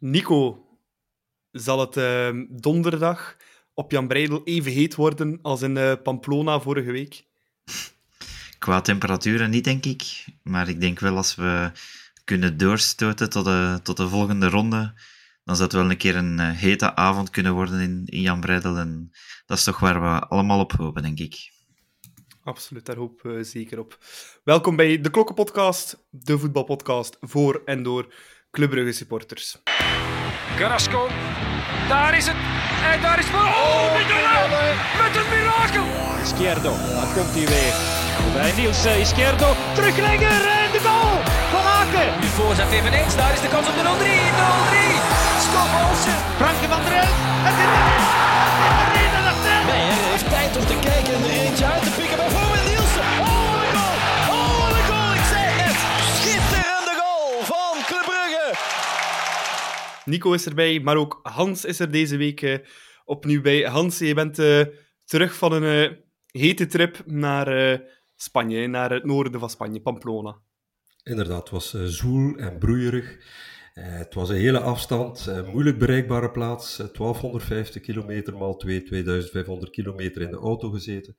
Nico, zal het uh, donderdag op Jan Breidel even heet worden als in uh, Pamplona vorige week? Qua temperaturen niet, denk ik. Maar ik denk wel als we kunnen doorstoten tot de, tot de volgende ronde, dan zou het wel een keer een uh, hete avond kunnen worden in, in Jan Breidel. En dat is toch waar we allemaal op hopen, denk ik. Absoluut, daar hoop we zeker op. Welkom bij de Klokkenpodcast, de voetbalpodcast voor en door Club Brugge supporters. Carrasco, daar is het. En daar is het. Oh, oh met een mirakel. Izquierdo, daar komt hij weer. Bij Niels Izquierdo, teruglegger en de goal van Aken. Nu voorzet eveneens, daar is de kans op de 0-3. 0-3. Stop Olsen. Franke van der Elf. Het is erin. Nee, hij heeft tijd om te kijken Nico is erbij, maar ook Hans is er deze week uh, opnieuw bij. Hans, je bent uh, terug van een uh, hete trip naar Spanje, naar het noorden van Spanje, Pamplona. Inderdaad, het was zoel en broeierig. het was een hele afstand, moeilijk bereikbare plaats. 1250 kilometer maal 2, 2500 kilometer in de auto gezeten.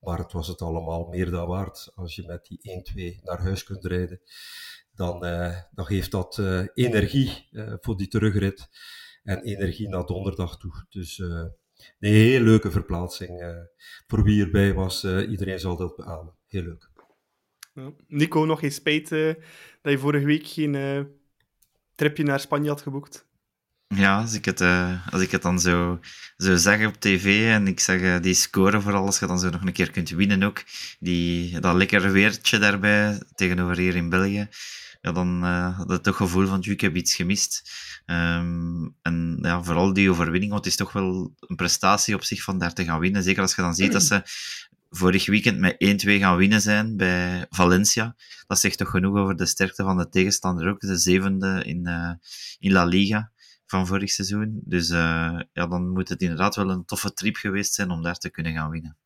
Maar het was het allemaal meer dan waard als je met die 1-2 naar huis kunt rijden dan, uh, dan geeft dat uh, energie uh, voor die terugrit en energie naar donderdag toe. Dus een heel leuke verplaatsing. voor wie erbij was, iedereen zal dat beamen. Heel leuk. Ja. Nico, nog geen spijt dat je vorige week geen tripje naar Spanje had geboekt? Ja, als ik het, uh, als ik het dan zo, zo zeg op tv en ik zeg uh, die scoren vooral, als je dan zo nog een keer kunt winnen ook, die, dat lekker weertje daarbij tegenover hier in België, ja, dan uh, had het toch gevoel van, ik heb iets gemist. Um, en ja, vooral die overwinning, want het is toch wel een prestatie op zich van daar te gaan winnen. Zeker als je dan ziet dat ze vorig weekend met 1-2 gaan winnen zijn bij Valencia. Dat zegt toch genoeg over de sterkte van de tegenstander ook. De zevende in, uh, in La Liga van vorig seizoen. Dus uh, ja, dan moet het inderdaad wel een toffe trip geweest zijn om daar te kunnen gaan winnen.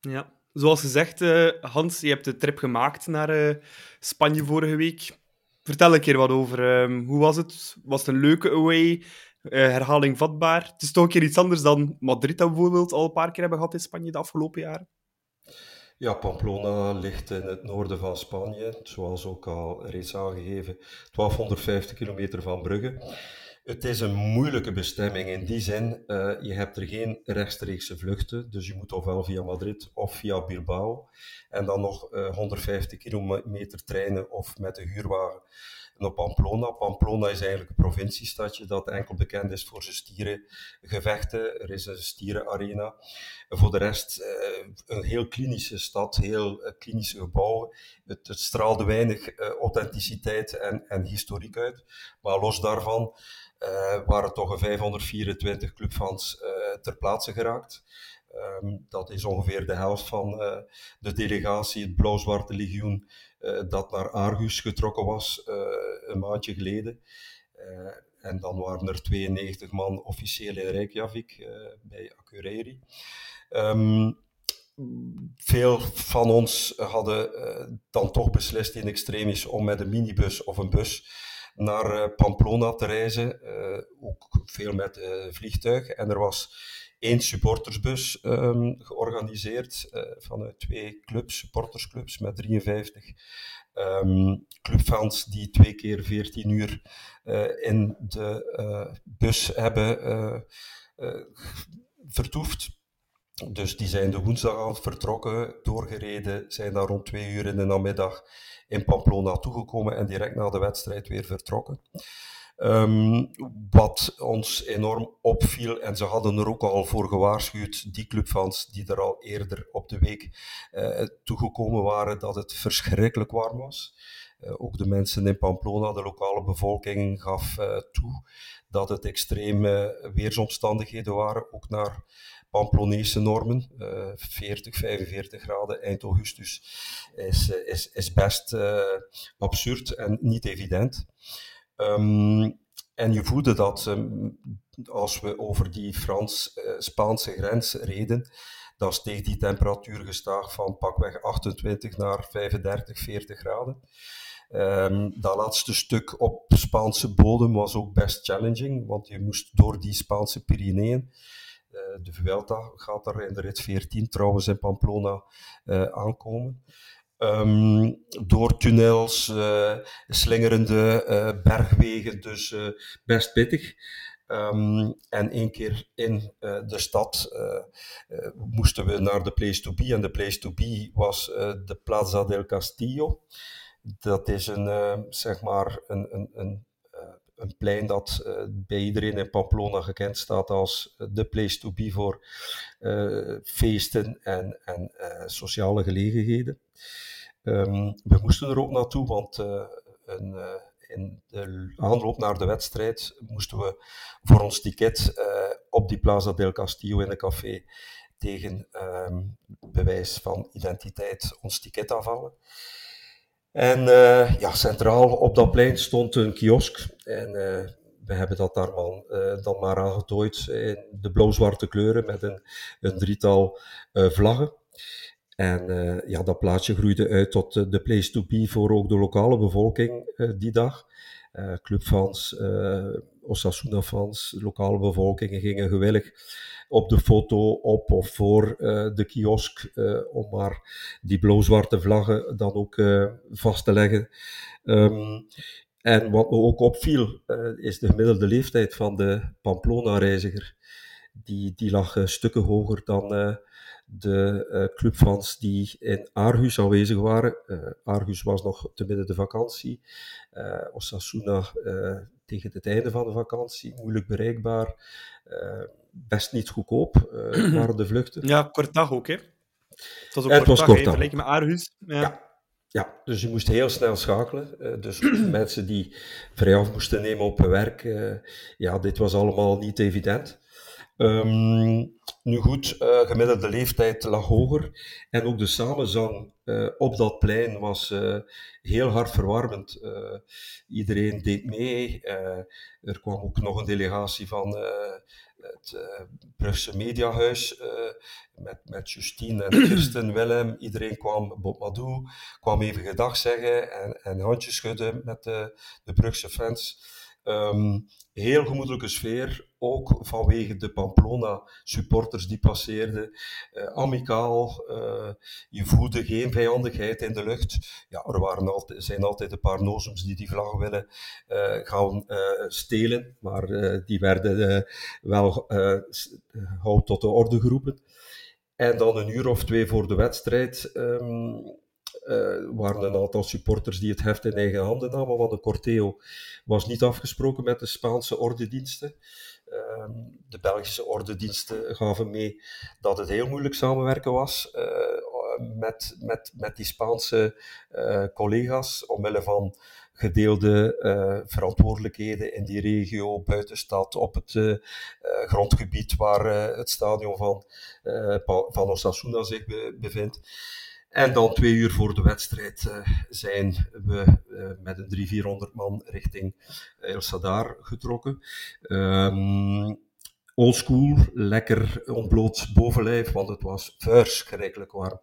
Ja, zoals gezegd, uh, Hans, je hebt de trip gemaakt naar Spanje vorige week. Vertel een keer wat over. Um, hoe was het? Was het een leuke away? Uh, herhaling vatbaar? Het is toch een keer iets anders dan Madrid bijvoorbeeld al een paar keer hebben gehad in Spanje de afgelopen jaren. Ja, Pamplona ligt in het noorden van Spanje, zoals ook al reeds aangegeven, 1250 kilometer van Brugge. Het is een moeilijke bestemming in die zin, uh, je hebt er geen rechtstreekse vluchten, dus je moet ofwel via Madrid of via Bilbao en dan nog uh, 150 kilometer treinen of met de huurwagen naar Pamplona. Pamplona is eigenlijk een provinciestadje dat enkel bekend is voor zijn stierengevechten. Er is een stierenarena. Voor de rest uh, een heel klinische stad, heel klinische gebouwen. Het, het straalde weinig authenticiteit en, en historiek uit. Maar los daarvan uh, waren toch een 524 clubfans uh, ter plaatse geraakt. Um, dat is ongeveer de helft van uh, de delegatie, het Blauw-Zwarte Legioen, dat naar Aarhus getrokken was een maandje geleden. en dan waren er 92 man officieel in Reykjavik bij Akureyri. Um, veel van ons hadden dan toch beslist in extremis om met een minibus of een bus naar uh, Pamplona te reizen, uh, ook veel met uh, vliegtuig. En er was één supportersbus um, georganiseerd vanuit twee clubs, supportersclubs met 53 um, ehm, clubfans die twee keer 14 uur in de bus hebben vertoefd. Dus die zijn de woensdagavond vertrokken, doorgereden, zijn daar rond twee uur in de namiddag in Pamplona toegekomen en direct na de wedstrijd weer vertrokken. Um, wat ons enorm opviel, en ze hadden er ook al voor gewaarschuwd, die clubfans die er al eerder op de week uh, toegekomen waren, dat het verschrikkelijk warm was. Uh, ook de mensen in Pamplona, de lokale bevolking, gaf uh, toe dat het extreme weersomstandigheden waren, ook naar Pamplonese normen. Uh, 40, 45 graden eind augustus is, is, is best uh, absurd en niet evident. Um, en je voelde dat um, als we over die Frans-Spaanse grens reden, dan steeg die temperatuur gestaag van pakweg 28 naar 35, 40 graden. Ehm, dat laatste stuk op Spaanse bodem was ook best challenging, want je moest door die Spaanse Pyreneeën. Uh, de Vuelta gaat daar in de rit 14 trouwens in Pamplona uh, aankomen. Um, door tunnels, uh, slingerende bergwegen, dus best pittig. Um, en één keer in de stad moesten we naar de place to be. En de place to be was de Plaza del Castillo. Dat is een, zeg maar een, een, een, een plein dat bij iedereen in Pamplona gekend staat als de place to be voor feesten en, en sociale gelegenheden. Um, we moesten er ook naartoe, want een in de aanloop naar de wedstrijd moesten we voor ons ticket op die Plaza del Castillo in een café tegen um, bewijs van identiteit ons ticket afhalen. En uh, ja, centraal op dat plein stond een kiosk. En uh, we hebben dat daar man, dan maar aangetooid in de blauw-zwarte kleuren met een, een drietal vlaggen. En ja, dat plaatsje groeide uit tot de place to be voor ook de lokale bevolking die dag. clubfans, Osasuna-fans, lokale bevolkingen gingen gewillig op de foto op of voor de kiosk om maar die blauw-zwarte vlaggen dan ook vast te leggen. Um, en wat me ook opviel, is de gemiddelde leeftijd van de Pamplona-reiziger. Die, die lag stukken hoger dan de clubfans die in Aarhus aanwezig waren. Aarhus was nog te midden de vakantie. Osasuna tegen het einde van de vakantie, moeilijk bereikbaar. best niet goedkoop waren de vluchten. Ja, kort dag ook, hè? Het was ook kort, was kort dag, met Aarhus. Ja. ja. Ja, dus je moest heel snel schakelen. dus mensen die vrij af moesten nemen op hun werk, ja, dit was allemaal niet evident. Um, nu goed, uh, gemiddelde leeftijd lag hoger. En ook de samenzang uh, op dat plein was uh, heel hard verwarmend. iedereen deed mee. er kwam ook nog een delegatie van het Brugse Mediahuis met, met Justine en Kirsten Willem. Iedereen kwam, Bob Madou, kwam even gedag zeggen en, en handjes schudden met de, de Brugse fans. Um, heel gemoedelijke sfeer, ook vanwege de Pamplona-supporters die passeerden. Uh, amicaal, uh, je voelde geen vijandigheid in de lucht. Ja, er waren altijd, zijn altijd een paar nozems die die vlag willen uh, gaan stelen, maar die werden wel hout tot de orde geroepen. En dan een uur of twee voor de wedstrijd uh, waren een aantal supporters die het heft in eigen handen namen, want de corteo was niet afgesproken met de Spaanse ordediensten. Uh, de Belgische ordediensten gaven mee dat het heel moeilijk samenwerken was uh, met, met, met die Spaanse uh, collega's, omwille van gedeelde verantwoordelijkheden in die regio, buitenstad, op het grondgebied waar het stadion van, van Osasuna zich be bevindt. En dan twee uur voor de wedstrijd uh, zijn we uh, met een 300-400 man richting El Sadar getrokken. Um, Oldschool, lekker ontbloot bovenlijf, want het was verschrikkelijk warm.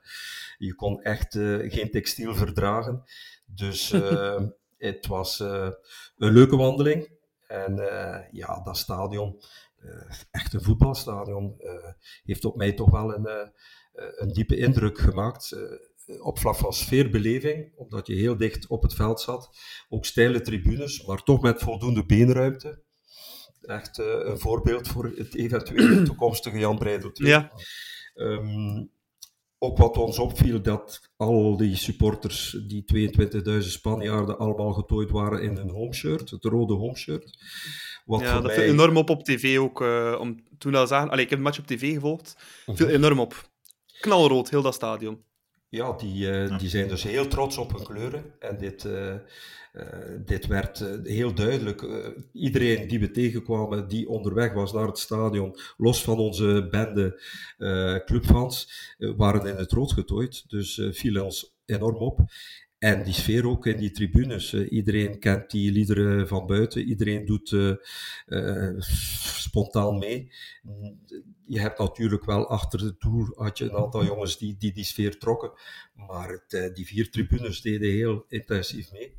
Je kon echt uh, geen textiel verdragen. Dus het was een leuke wandeling. En ja, dat stadion, echt een voetbalstadion, heeft op mij toch wel een eh, een diepe indruk gemaakt. Eh, op vlak van sfeerbeleving, omdat je heel dicht op het veld zat. Ook steile tribunes, maar toch met voldoende beenruimte. Echt uh, een voorbeeld voor het eventuele toekomstige Jan Breidel 2. Ja. Um, ook wat ons opviel, dat al die supporters, die 22.000 Spanjaarden, allemaal getooid waren in een homeshirt, het rode homeshirt. Wat ja, dat mij... viel enorm op op tv ook. Uh, om, toen dat zagen, Allee, ik heb de match op tv gevolgd, viel enorm op knalrood, heel dat stadion. Ja, die, uh, die zijn dus heel trots op hun kleuren. En dit, uh, uh, dit werd heel duidelijk. iedereen die we tegenkwamen, die onderweg was naar het stadion, los van onze bende clubfans, waren in het rood getooid. Dus viel ons enorm op. En die sfeer ook in die tribunes. iedereen kent die liederen van buiten. Iedereen doet eh, spontaan mee. Je hebt natuurlijk wel achter de doel had je een aantal jongens die die, die sfeer trokken. Maar het, eh, die vier tribunes deden heel intensief mee.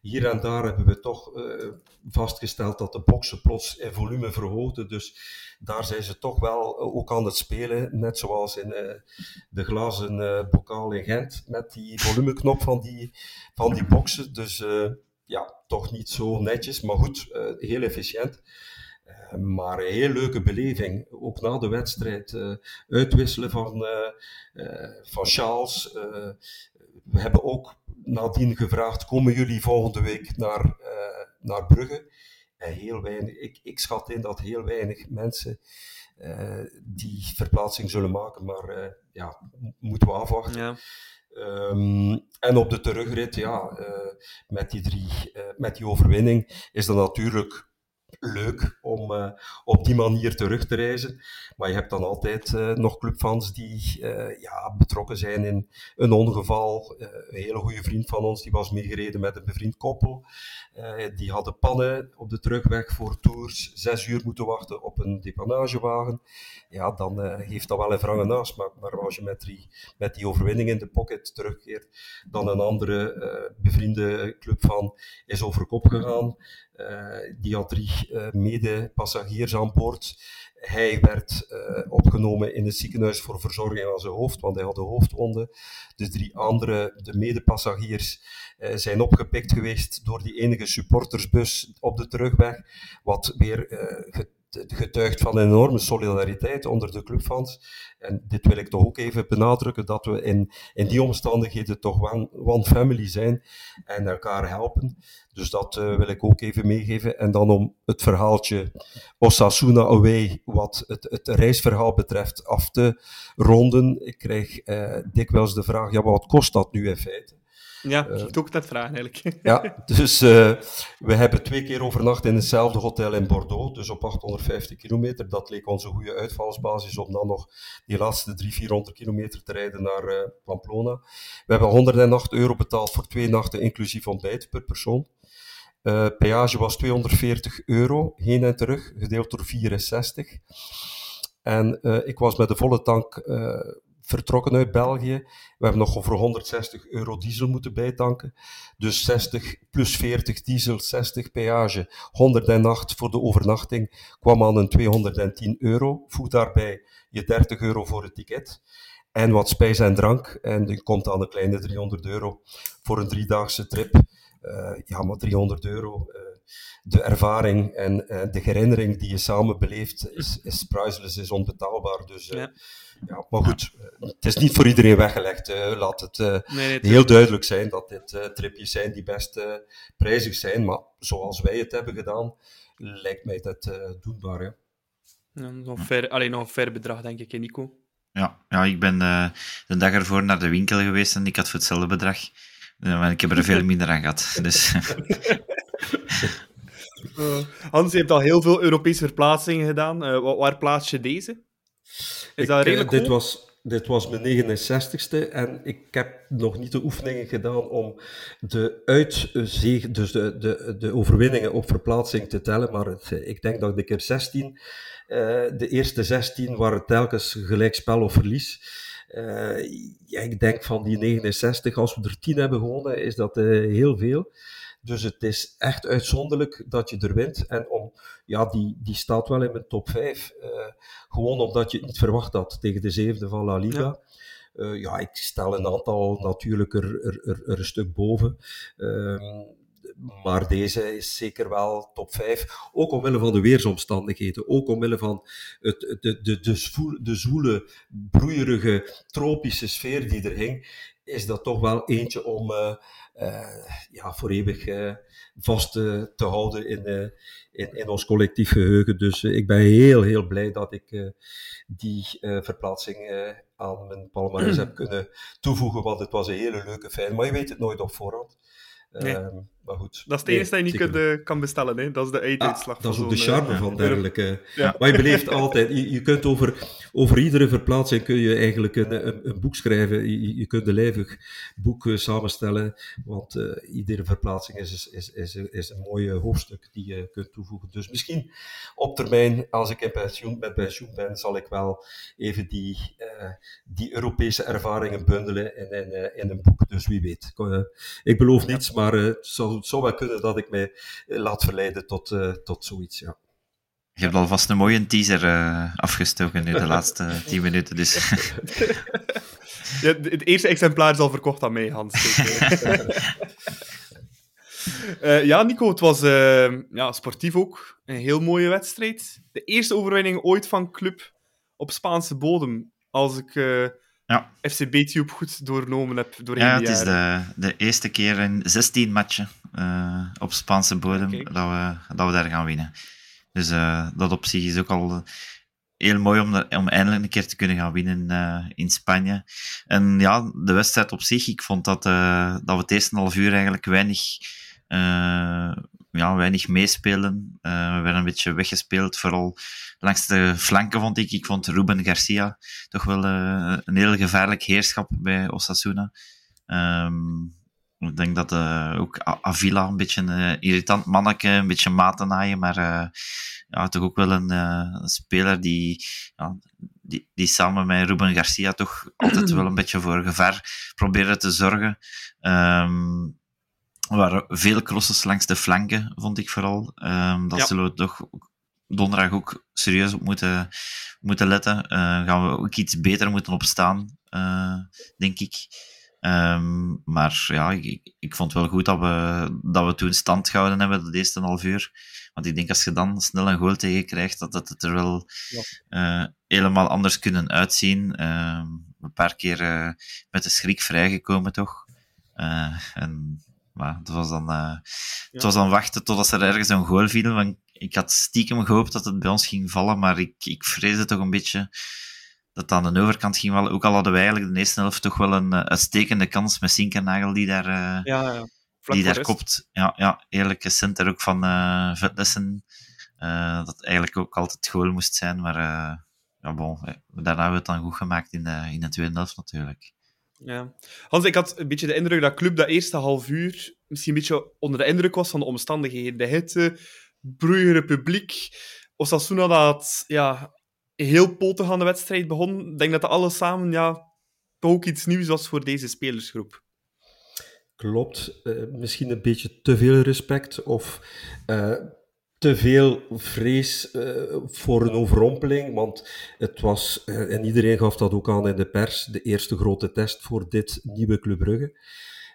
Hier en daar hebben we toch eh, vastgesteld dat de boksen plots in volume verhoogden. Dus daar zijn ze toch wel eh, ook aan het spelen. Net zoals in eh, de glazen eh, bokaal in Gent. Met die volumeknop van die, van die boksen. Dus ja, toch niet zo netjes. Maar goed, heel efficiënt. Maar een heel leuke beleving. Ook na de wedstrijd. uitwisselen van, eh, van Charles. We hebben ook nadien gevraagd: komen jullie volgende week naar, eh, naar Brugge? En heel weinig, ik, ik schat in dat heel weinig mensen eh, die verplaatsing zullen maken. Maar eh, ja, moeten we afwachten. Ja. Ehm, en op de terugrit, ja, eh, met, die drie, eh, met die overwinning, is dat natuurlijk leuk om eh, op die manier terug te reizen. Maar je hebt dan altijd eh, nog clubfans die eh, ja, betrokken zijn in een ongeval. Een hele goede vriend van ons, die was meegereden met een bevriend koppel. Die hadden pannen op de terugweg voor tours, zes uur moeten wachten op een depanagewagen. Ja, dan heeft dat wel een wrange nasmaak. Maar als je met die, met die overwinning in de pocket terugkeert, dan een andere bevriende club van is over kop gegaan. Eh, die had drie eh, mede-passagiers aan boord. Hij werd eh, opgenomen in het ziekenhuis voor verzorging aan zijn hoofd, want hij had een hoofdwonde. De drie andere, de medepassagiers, eh, zijn opgepikt geweest door die enige supportersbus op de terugweg, wat weer eh, get- getuigt van enorme solidariteit onder de clubfans. En dit wil ik toch ook even benadrukken, dat we in, in die omstandigheden toch one, one family zijn en elkaar helpen. Dus dat eh, wil ik ook even meegeven. En dan om het verhaaltje Osasuna Away, wat het, het reisverhaal betreft, af te ronden. Ik krijg eh, dikwijls de vraag, ja, wat kost dat nu in feite? Ja, ik ging het ook net vragen eigenlijk. Ja, dus eh, we hebben twee keer overnacht in hetzelfde hotel in Bordeaux, dus op 850 kilometer. Dat leek ons een goede uitvalsbasis om dan nog die laatste 300, 400 kilometer te rijden naar eh, Pamplona. We hebben 108 euro betaald voor twee nachten, inclusief ontbijt per persoon. Eh peage was 240 euro, heen en terug, gedeeld door 64. En eh, ik was met de volle tank eh, vertrokken uit België. We hebben nog over 160 euro diesel moeten bijtanken. Dus 60 plus 40 diesel, 60 peage, 108 voor de overnachting, kwam aan een 210 euro. Voeg daarbij je 30 euro voor het ticket. En wat spijs en drank. En je komt aan een kleine 300 euro voor een driedaagse trip. Eh, ja, maar 300 euro. eh, de ervaring en eh, de herinnering die je samen beleeft is, is priceless, is onbetaalbaar. Dus Ja. Ja. maar goed, eh, het is niet voor iedereen weggelegd. eh, laat het eh, Nee, nee, heel duidelijk zijn dat dit eh, tripjes zijn die best eh, prijzig zijn. Maar zoals wij het hebben gedaan, lijkt mij dat eh, doenbaar. Hè? Ja, nog, een fair, allee, nog een fair bedrag, denk ik, hè, Nico. Ja, ja ik ben eh, de dag ervoor naar de winkel geweest en ik had voor hetzelfde bedrag. Maar ik heb er veel minder aan gehad. Dus Hans, je hebt al heel veel Europese verplaatsingen gedaan. Eh, wa- waar plaats je deze? Is dat eh, redelijk dit, was, dit was mijn 69ste en ik heb nog niet de oefeningen gedaan om de uitzege, dus de, de, de overwinningen op verplaatsing te tellen. Maar het, eh, ik denk dat ik er 16, eh, de eerste 16 waren telkens gelijkspel of verlies. Ja, ik denk van die 69, als we er 10 hebben gewonnen, is dat eh, heel veel. Dus het is echt uitzonderlijk dat je er wint. En om, ja, die, die staat wel in mijn top 5. eh, gewoon omdat je het niet verwacht had tegen de zevende van La Liga. Ja. Ja, ja ik stel een aantal natuurlijk er, er, er, er een stuk boven. Ehm, maar deze is zeker wel top 5. Ook omwille van de weersomstandigheden. Ook omwille van het, de, de, de, zwoel- de zwoele, broeierige, tropische sfeer die er hing. Is dat toch wel eentje om eh, ja, voor eeuwig eh, vast te houden in, in, in ons collectief geheugen. Dus ik ben heel, heel blij dat ik die verplaatsing aan mijn palmarès heb kunnen toevoegen. Want het was een hele leuke fijn. Maar je weet het nooit op voorhand. Nee. Maar goed. Dat is het Nee, enige dat je niet kunt, eh, kan bestellen. Hè. Dat is de Ah, einduitslag. dat is ook de zo'n, charme eh, van dergelijke. Ja. Maar je beleeft altijd. Je, je kunt over, over iedere verplaatsing kun je eigenlijk een, een, een boek schrijven. Je, je kunt een lijvig boek eh, samenstellen. Want eh, iedere verplaatsing is, is, is, is, is een mooi eh, hoofdstuk die je kunt toevoegen. Dus misschien op termijn, als ik in pensioen, met pensioen ben, zal ik wel even die, eh, die Europese ervaringen bundelen in, in, eh, in een boek. Dus wie weet. Ik, eh, beloof niets, maar eh, het, zou, het zou wel kunnen dat ik mij eh, laat verleiden tot, eh, tot zoiets. Ja. Je hebt alvast een mooie teaser eh, afgestoken nu, de laatste tien minuten. Dus Ja, het eerste exemplaar is al verkocht aan mij, Hans. Eh. Eh, ja, Nico, het was ja, sportief ook een heel mooie wedstrijd. De eerste overwinning ooit van club op Spaanse bodem. Als ik eh, Ja. FC B-Tube goed doornomen heb doorheen ja, het is de, de eerste keer in 16 matchen eh, op Spaanse bodem Kijk. dat we, dat we daar gaan winnen. Dus eh, dat op zich is ook al heel mooi om, er- om eindelijk een keer te kunnen gaan winnen eh, in Spanje. En ja, de wedstrijd op zich, ik vond dat, dat we het eerste half uur eigenlijk weinig, ja, weinig meespelen. We werden een beetje weggespeeld, vooral langs de flanken vond ik. Ik vond Ruben Garcia toch wel een heel gevaarlijk heerschap bij Osasuna. Ehm, ik denk dat eh, ook Avila een beetje een eh, irritant manneke, een beetje maten naaien, maar eh, ja, toch ook wel een, speler die, ja, die, die samen met Ruben Garcia toch altijd wel een beetje voor gevaar probeerde te zorgen. Ehm, er waren veel crosses langs de flanken, vond ik vooral. Ehm, dat Ja. zullen we toch donderdag ook serieus op moeten, moeten letten. Gaan we ook iets beter moeten opstaan, denk ik. Ehm, maar ja, ik, vond wel goed dat we, dat we toen stand gehouden hebben, de eerste half uur. Want ik denk als je dan snel een goal tegen krijgt, dat, dat het er wel eh, helemaal anders kunnen uitzien. Ehm, een paar keer eh, met de schrik vrijgekomen, toch? Eh, en, maar het was dan, het was dan wachten totdat er ergens een goal viel. Want ik had stiekem gehoopt dat het bij ons ging vallen, maar ik, ik vreesde toch een beetje dat aan de overkant ging vallen. Ook al hadden wij eigenlijk de eerste helft toch wel een eh, uitstekende kans met Sinkernagel die daar, eh, Ja, ja. Die daar kopt. Ja, ja, eerlijke center ook van eh Vetlessen. dat eigenlijk ook altijd goal moest zijn, maar ja, bon, daarna hebben we het dan goed gemaakt in de, in de tweede helft natuurlijk. Ja. Hans, ik had een beetje de indruk dat club dat eerste half uur misschien een beetje onder de indruk was van de omstandigheden. De hitte, broeigere publiek. Osasuna dat ja, heel potig aan de wedstrijd begon. Ik denk dat dat alles samen ja, toch ook iets nieuws was voor deze spelersgroep. Klopt. Eh, misschien een beetje te veel respect of eh, te veel vrees eh, voor een overrompeling. Want het was, en iedereen gaf dat ook aan in de pers, de eerste grote test voor dit nieuwe Club Brugge.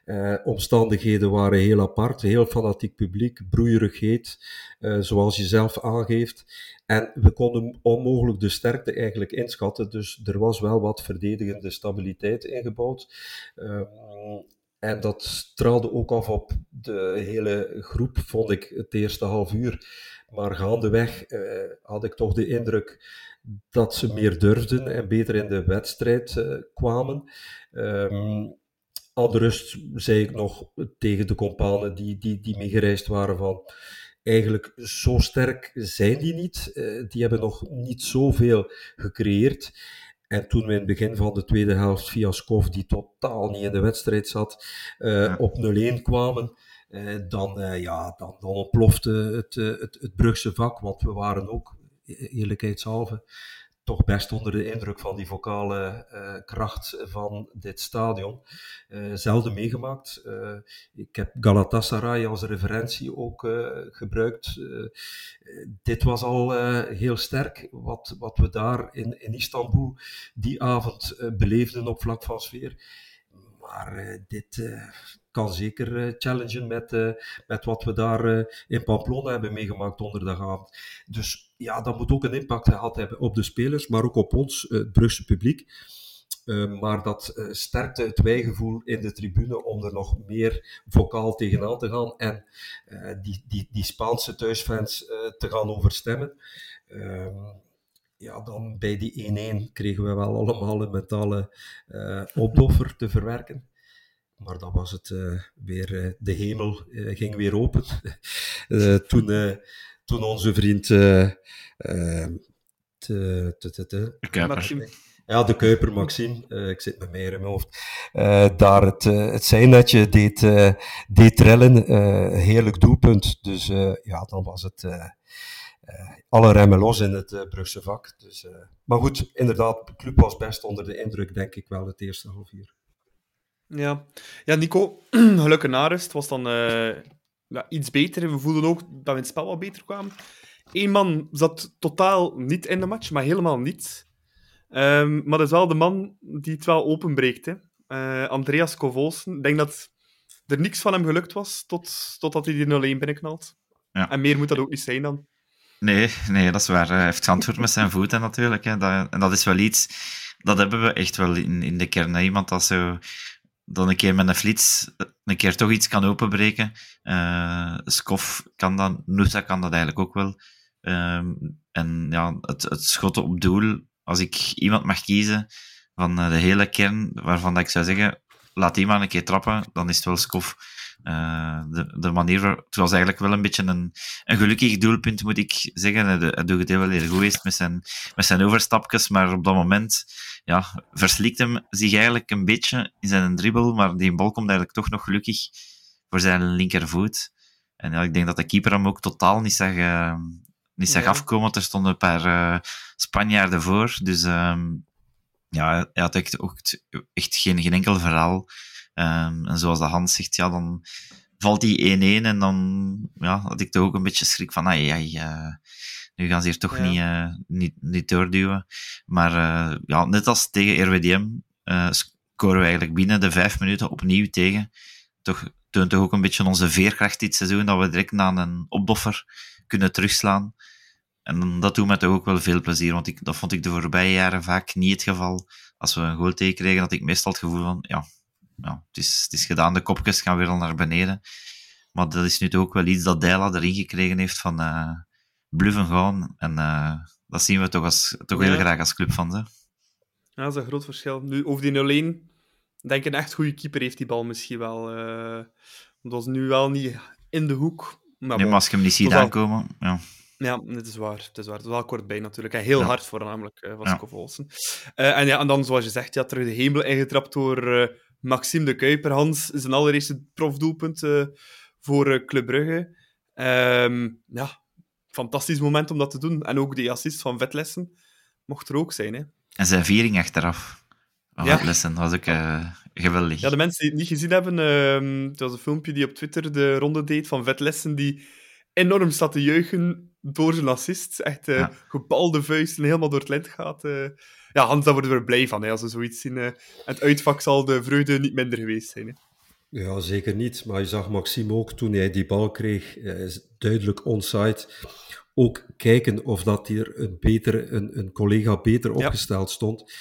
Eh, omstandigheden waren heel apart, heel fanatiek publiek, broeierig heet, eh, zoals je zelf aangeeft. En we konden onmogelijk de sterkte eigenlijk inschatten, dus er was wel wat verdedigende stabiliteit ingebouwd. Ehm, en dat straalde ook af op de hele groep, vond ik, het eerste half uur. Maar gaandeweg eh, had ik toch de indruk dat ze meer durfden en beter in de wedstrijd kwamen. Ehm, aan de rust zei ik nog tegen de companen die, die, die meegereisd waren van eigenlijk zo sterk zijn die niet. Eh, die hebben nog niet zoveel gecreëerd. En toen we in het begin van de tweede helft via Skov, die totaal niet in de wedstrijd zat, eh, Ja. op 0-1 kwamen, eh, dan, ja, dan, dan ontplofte het, het, het Brugse vak. Want we waren ook, e- eerlijkheidshalve, toch best onder de indruk van die vocale eh, kracht van dit stadion. Eh, zelden meegemaakt. Eh, ik heb Galatasaray als referentie ook gebruikt. Dit was al heel sterk, wat, wat we daar in, in Istanbul die avond beleefden op vlak van sfeer. Maar dit kan zeker eh, challengen met, eh, met wat we daar eh, in Pamplona hebben meegemaakt donderdagavond. Dus ja, dat moet ook een impact gehad hebben op de spelers, maar ook op ons, het Brugse publiek. Maar dat uh, sterkte het wijgevoel in de tribune om er nog meer vocaal tegenaan te gaan en die, die, die Spaanse thuisfans te gaan overstemmen. Ehm, ja, dan bij die 1-1 kregen we wel allemaal een mentale opdoffer te verwerken. Maar dan was het uh, weer, uh, de hemel uh, ging weer open. toen, toen onze vriend te, te, ja, de Kuiper Maxime, ik zit met mij in mijn hoofd, daar het, het zijnetje deed, deed trillen. heerlijk doelpunt. Dus ja, dan was het alle remmen los in het Brugse vak. Dus, maar goed, inderdaad, de club was best onder de indruk, denk ik wel, het eerste half uur. Ja, ja Nico, gelukkig na rust was dan uh, ja, iets beter. We voelden ook dat we in het spel wat beter kwamen. Eén man zat totaal niet in de match, maar helemaal niet. Um, maar dat is wel de man die het wel openbreekt. Hè. Uh, Andreas Kovolsen. Ik denk dat er niks van hem gelukt was tot, totdat hij die 0-1 binnenknalt. Ja. En meer moet dat ook niet zijn dan. Nee, nee dat is waar. Hij heeft geantwoord met zijn voeten natuurlijk. Hè. Dat, en dat is wel iets... Dat hebben we echt wel in, in de kern. Hè. Iemand dat zo dan een keer met een flits een keer toch iets kan openbreken. Uh, Skof kan dat, Nusa kan dat eigenlijk ook wel. Uh, en ja, het, het schot op doel, als ik iemand mag kiezen van de hele kern, waarvan dat ik zou zeggen, laat die maar een keer trappen, dan is het wel Skof. Uh, de, de manier, het was eigenlijk wel een beetje een, een gelukkig doelpunt, moet ik zeggen. Hij doet het heel wel heel goed met zijn, met zijn overstapjes, maar op dat moment ja, verslikt hem zich eigenlijk een beetje in zijn dribbel, maar die bal komt eigenlijk toch nog gelukkig voor zijn linkervoet. En ja, ik denk dat de keeper hem ook totaal niet zag, uh, niet zag afkomen. Er stonden een paar uh, Spanjaarden voor. Dus uh, ja, hij had echt, ook echt geen, geen enkel verhaal. Um, en zoals de Hans zegt, ja, dan valt die 1-1 en dan ja, had ik toch ook een beetje schrik van, ai, ai, uh, nu gaan ze hier toch niet, uh, niet, niet doorduwen. Maar uh, ja, net als tegen RWDM scoren we eigenlijk binnen de vijf minuten opnieuw tegen. Toch toont toch ook een beetje onze veerkracht dit seizoen, dat we direct na een opdoffer kunnen terugslaan. En dat doet mij toch ook wel veel plezier, want ik, dat vond ik de voorbije jaren vaak niet het geval. Als we een goal tegenkregen, had ik meestal het gevoel van, ja, ja het, is, het is gedaan, de kopjes gaan weer al naar beneden. Maar dat is nu ook wel iets dat Dijla erin gekregen heeft van, uh, bluffen gaan. En uh, dat zien we toch, als, toch heel graag als clubfans. Hè? Ja, dat is een groot verschil. Nu, over die 0-1, denk ik een echt goede keeper heeft die bal misschien wel. Uh, dat was nu wel niet in de hoek. Maar, nee, maar als je hem niet ziet aankomen, ja. Ja, het is waar. Het is waar. Het is wel kort bij natuurlijk. En heel ja. hard voornamelijk uh, was ja. Olsen. Uh, en, ja, en dan, zoals je zegt, ja, terug de hemel ingetrapt door Maxime de Kuiper. Hans is een allereerste profdoelpunt voor Club Brugge. Um, ja, fantastisch moment om dat te doen. En ook die assist van Vetlessen mocht er ook zijn. Hè. En zijn viering achteraf. Van ja. Vetlessen was ook uh, geweldig. Ja, de mensen die het niet gezien hebben, uh, het was een filmpje die op Twitter de ronde deed van Vetlessen, die enorm staat te juichen door zijn assist. Echt uh, ja. gebalde vuisten, helemaal door het lint gaat. Ja, Hans, daar worden we blij van, hè, als we zoiets zien. Uh. het uitvak zal de vreugde niet minder geweest zijn. Hè. Ja, zeker niet. Maar je zag Maxime ook toen hij die bal kreeg, duidelijk onside ook kijken of dat hier een, betere, een, een collega beter opgesteld ja. stond.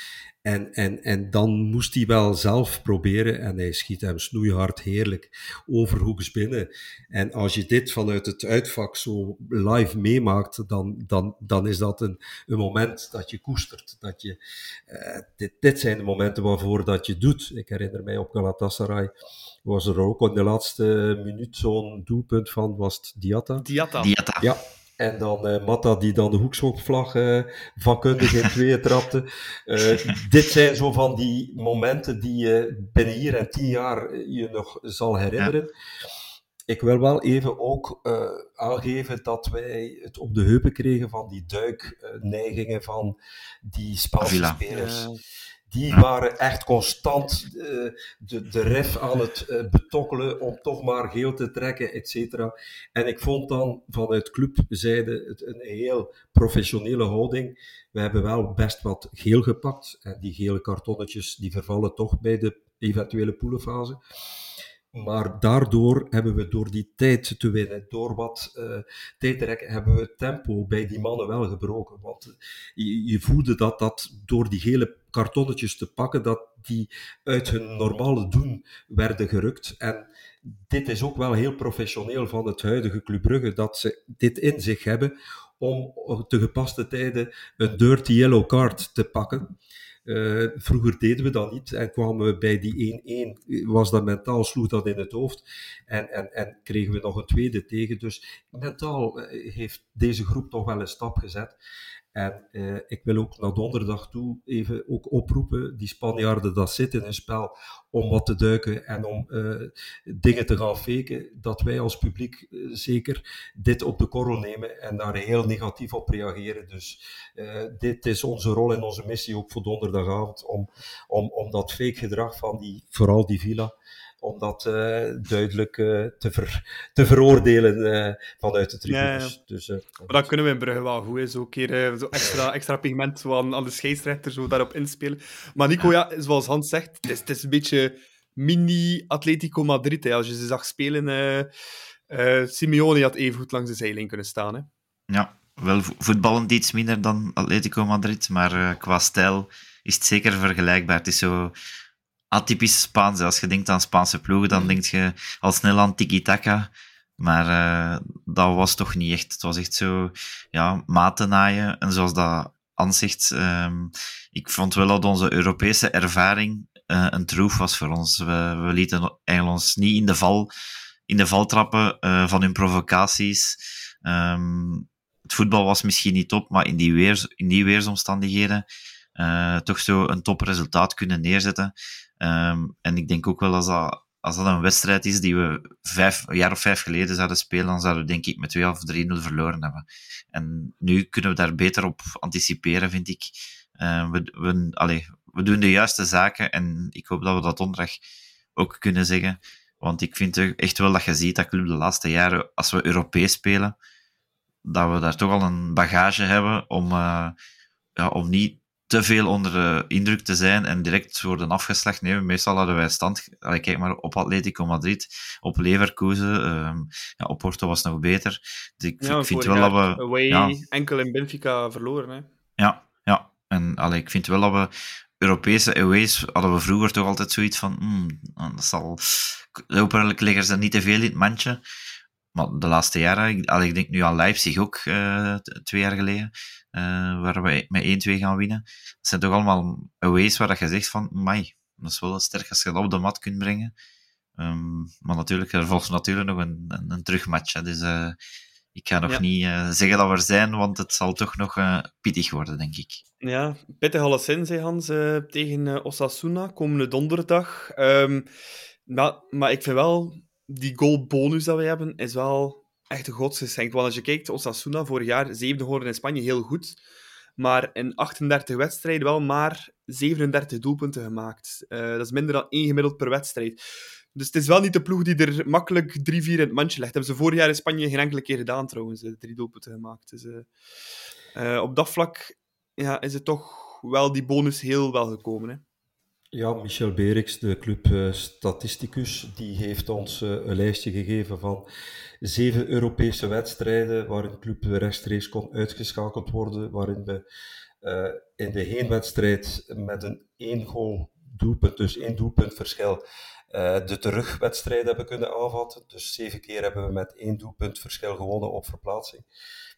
En, en, en dan moest hij wel zelf proberen en hij schiet hem snoeihard heerlijk overhoeks binnen. En als je dit vanuit het uitvak zo live meemaakt, dan, dan, dan is dat een, een moment dat je koestert. Dat je, uh, dit, dit zijn de momenten waarvoor dat je doet. Ik herinner mij op Galatasaray was er ook in de laatste minuut zo'n doelpunt van, was het Diatta? Diatta. Diatta. Ja, en dan uh, Matta die dan de hoekschopvlag uh, vakkundig in tweeën trapte. Uh, dit zijn zo van die momenten die je binnen hier en tien jaar je nog zal herinneren. Ja. Ik wil wel even ook aangeven dat wij het op de heupen kregen van die duikneigingen van die Spaanse spelers. Ja die waren echt constant uh, de, de ref aan het uh, betokkelen om toch maar geel te trekken, et cetera. En ik vond dan vanuit clubzijde het een heel professionele houding. We hebben wel best wat geel gepakt. En die gele kartonnetjes die vervallen toch bij de eventuele poelenfase. Maar daardoor hebben we door die tijd te winnen, door wat uh, tijd te rekken, hebben we tempo bij die mannen wel gebroken. Want je, je voelde dat dat door die gele kartonnetjes te pakken, dat die uit hun normale doen werden gerukt. En dit is ook wel heel professioneel van het huidige Club Brugge, dat ze dit in zich hebben om te gepaste tijden een dirty yellow card te pakken. Uh, vroeger deden we dat niet en kwamen we bij die 1-1. Was dat mentaal, sloeg dat in het hoofd en, en, en kregen we nog een tweede tegen. Dus mentaal heeft deze groep toch wel een stap gezet. En eh, ik wil ook naar donderdag toe even ook oproepen, die Spanjaarden, dat zit in een spel om wat te duiken en om uh, dingen te gaan faken, dat wij als publiek uh, zeker dit op de korrel nemen en daar heel negatief op reageren. Dus dit is onze rol en onze missie ook voor donderdagavond, om, om, om dat fake gedrag van die, vooral die villa, om dat uh, duidelijk uh, te, ver, te veroordelen uh, vanuit de tribunes. Ja, ja. Dus, maar dan kunnen we in Brugge wel goed, zo, keer, zo extra, extra pigment zo aan, de scheidsrechter zo daarop inspelen. Maar Nico, ja, zoals Hans zegt, het is, het is een beetje mini-Atletico Madrid. Hè. Als je ze zag spelen, Simeone had even goed langs de zijlijn kunnen staan. Hè. Ja, wel voetballend iets minder dan Atletico Madrid, maar qua stijl is het zeker vergelijkbaar. Het is zo atypisch Spaans. Als je denkt aan Spaanse ploegen, dan mm. denk je al snel aan tiki-taka. Maar uh, dat was toch niet echt. Het was echt zo, ja, maten naaien. En zoals dat aanzicht, um, ik vond wel dat onze Europese ervaring uh, een troef was voor ons. We, we lieten eigenlijk ons niet in de val, in de val trappen uh, van hun provocaties. Um, het voetbal was misschien niet top, maar in die, weer, in die weersomstandigheden toch zo een topresultaat kunnen neerzetten. Um, en ik denk ook wel als dat, als dat een wedstrijd is die we vijf, een jaar of vijf geleden zouden spelen, dan zouden we denk ik met 2 of 3-0 verloren hebben. En nu kunnen we daar beter op anticiperen, vind ik. Uh, we, we, we doen de juiste zaken en ik hoop dat we dat donderdag ook kunnen zeggen. Want ik vind echt wel dat je ziet dat club de laatste jaren, als we Europees spelen, dat we daar toch al een bagage hebben om, uh, ja, om niet te veel onder de indruk te zijn en direct worden afgeslacht. Nee, meestal hadden wij stand. Allee, kijk maar op Atletico Madrid, op Leverkusen, um, ja, op Porto was nog beter. Dus ik, ja, ik vind wel dat we. Away, ja, enkel in Benfica verloren. Hè? Ja, ja. En allee, ik vind wel dat we. Europese aways hadden we vroeger toch altijd zoiets van. Mm, dat zal. Hopelijk liggen ze niet te veel in het mandje. Maar de laatste jaren, ik, allee, ik denk nu aan Leipzig ook, uh, twee jaar geleden waar we met 1-2 gaan winnen. Dat zijn toch allemaal aways waar dat je zegt van, mai, dat is wel sterk als je dat op de mat kunt brengen. Um, maar natuurlijk, er volgt natuurlijk nog een, een, een terugmatch. Hè. Dus uh, ik ga nog ja. niet uh, zeggen dat we er zijn, want het zal toch nog pittig worden, denk ik. Ja, pittig alleszins, hè, Hans, tegen Osasuna, komende donderdag. Um, maar, maar ik vind wel, die goalbonus dat we hebben, is wel echt een godsgeschenk. Want als je kijkt, Osasuna vorig jaar zevende geworden in Spanje, heel goed. Maar in 38 wedstrijden wel maar 37 doelpunten gemaakt. Uh, dat is minder dan één gemiddeld per wedstrijd. Dus het is wel niet de ploeg die er makkelijk 3-4 in het mandje legt. Dat hebben ze vorig jaar in Spanje geen enkele keer gedaan, trouwens. Drie doelpunten gemaakt. Dus uh, op dat vlak ja, is het toch wel die bonus heel wel gekomen. Hè? Ja, Michel Beriks, de club uh, statisticus, die heeft ons uh, een lijstje gegeven van zeven Europese wedstrijden waar een club rechtstreeks kon uitgeschakeld worden, waarin we uh, in de heenwedstrijd met een één goal doelpunt, dus één doelpunt verschil, de terugwedstrijd hebben kunnen aanvatten. Dus zeven keer hebben we met één doelpunt verschil gewonnen op verplaatsing.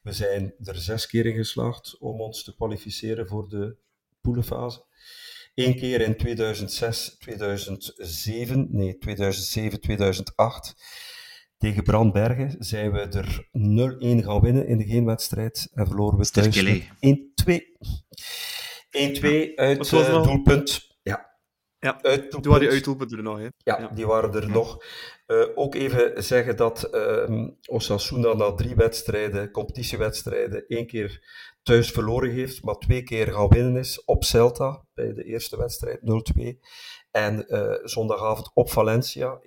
We zijn er zes keer in geslaagd om ons te kwalificeren voor de poelenfase. Eén keer in 2006, 2007, nee, 2007, 2008 tegen Brandbergen zijn we er 0-1 gaan winnen in de geen wedstrijd en verloren we thuis 1-2. 1-2 uit uh, doelpunt. Ja. Ja, uit toen waren die uitdoelpunten er nog. Hè? Ja, ja, die waren er nog. Uh, ook even zeggen dat uh, Osasuna na drie wedstrijden, competitiewedstrijden, één keer thuis verloren heeft, maar twee keer gaan winnen is op Celta bij de eerste wedstrijd 0-2. En uh, zondagavond op Valencia 1-2.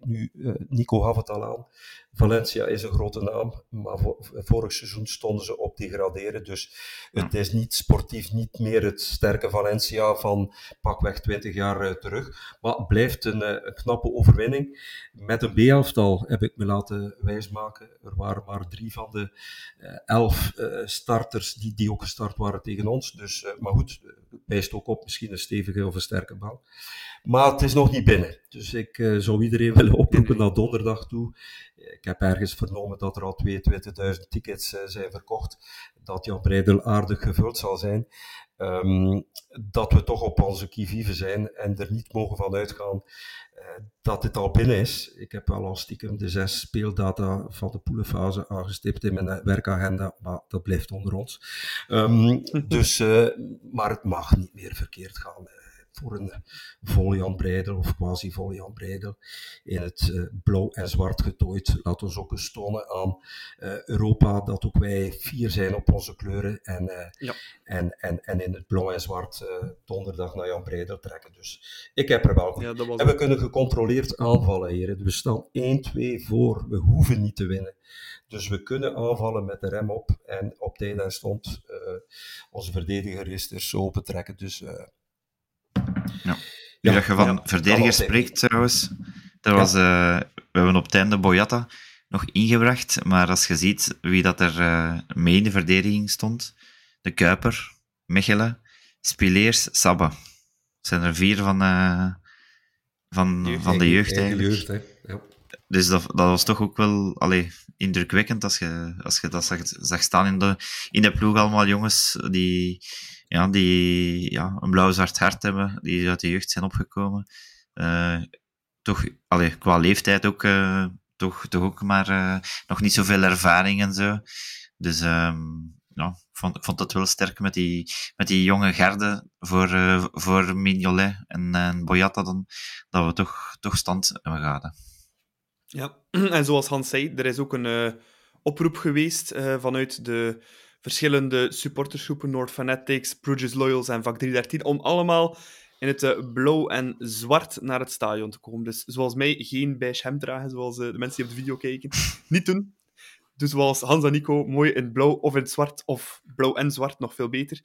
Nu, uh, Nico gaf het al aan. Valencia is een grote naam, maar vorig seizoen stonden ze op degraderen. Dus het is niet sportief niet meer het sterke Valencia van pakweg 20 jaar uh, terug. Maar het blijft een, een knappe overwinning. Met een B-elftal heb ik me laten wijsmaken. Er waren maar drie van de elf starters die, die ook gestart waren tegen ons. Dus, maar goed, wijst ook op misschien een stevige of een sterke bal. Maar het is nog niet binnen. Dus ik zou iedereen willen oproepen naar donderdag toe. Ik heb ergens vernomen dat er al 22.000 tickets uh, zijn verkocht. Dat Jan Breidel aardig gevuld zal zijn. Um, dat we toch op onze kivive zijn en er niet mogen van uitgaan uh, dat dit al binnen is. Ik heb wel al stiekem de zes speeldata van de poelenfase aangestipt in mijn werkagenda, maar dat blijft onder ons. Um, dus, uh, maar het mag niet meer verkeerd gaan voor een volle Jan Breidel of quasi volle Jan Breidel in het uh, blauw en zwart getooid. Laat ons ook eens tonen aan uh, Europa dat ook wij fier zijn op onze kleuren en, uh, ja. en, en, en in het blauw en zwart donderdag naar Jan Breidel trekken. Dus ik heb er wel. Ja, en we kunnen gecontroleerd aanvallen, heren. We staan 1-2 voor. We hoeven niet te winnen. Dus we kunnen aanvallen met de rem op en op tijd en stond onze verdediger is er zo betrekken. Dus ja. Nu dat je van verdedigers spreekt trouwens, dat was, uh, we hebben op het einde Boyata nog ingebracht, maar als je ziet wie dat er uh, mee in de verdediging stond, de Kuiper, Mechelen, Spileers, Sabba. Dat zijn er vier van, uh, van, jeugd, van de jeugd eigenlijk. Jeugd, ja. Dus dat, dat was toch ook wel allee, indrukwekkend als je, als je dat zag, zag staan in de, in de ploeg. Allemaal jongens die, ja, die ja, een blauw-zwart hart hebben, die uit de jeugd zijn opgekomen. Uh, toch, allee, qua leeftijd ook, uh, toch, toch ook maar uh, nog niet zoveel ervaring en zo. Dus um, ja, ik vond, vond het wel sterk met die, met die jonge garde voor, voor Mignolet en, en Boyata dan, dat we toch, toch stand hebben gehad. Ja, en zoals Hans zei, er is ook een oproep geweest vanuit de verschillende supportersgroepen, North Fanatics, Bruges Loyals en Vak 313, om allemaal in het uh, blauw en zwart naar het stadion te komen. Dus zoals mij geen beige hem dragen, zoals uh, de mensen die op de video kijken. Niet doen. Dus zoals Hans en Nico, mooi in blauw of in het zwart, of blauw en zwart, nog veel beter.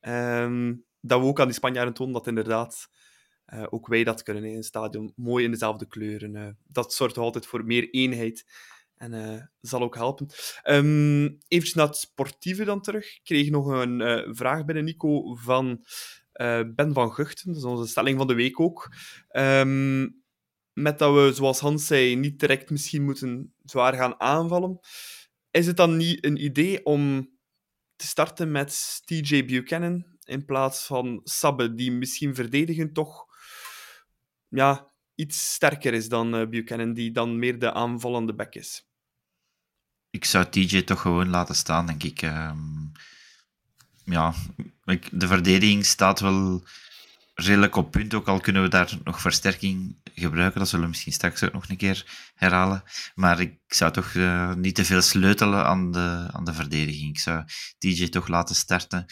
Um, dat we ook aan die Spanjaarden tonen dat inderdaad uh, ook wij dat kunnen in een stadion. Mooi in dezelfde kleuren. dat zorgt altijd voor meer eenheid en uh, zal ook helpen. Um, even naar het sportieve dan terug. Ik kreeg nog een uh, vraag binnen, Nico, van uh, Ben van Guchten. Dat is onze stelling van de week ook. Um, met dat we, zoals Hans zei, niet direct misschien moeten zwaar gaan aanvallen. Is het dan niet een idee om te starten met TJ Buchanan in plaats van Sabbe, die misschien verdedigen toch ja, iets sterker is dan uh, Buchanan, die dan meer de aanvallende back is. Ik zou TJ toch gewoon laten staan, denk ik. Um, ja, de verdediging staat wel redelijk op punt, ook al kunnen we daar nog versterking gebruiken. Dat zullen we misschien straks ook nog een keer herhalen. Maar ik zou toch uh, niet te veel sleutelen aan de, aan de verdediging. Ik zou TJ toch laten starten.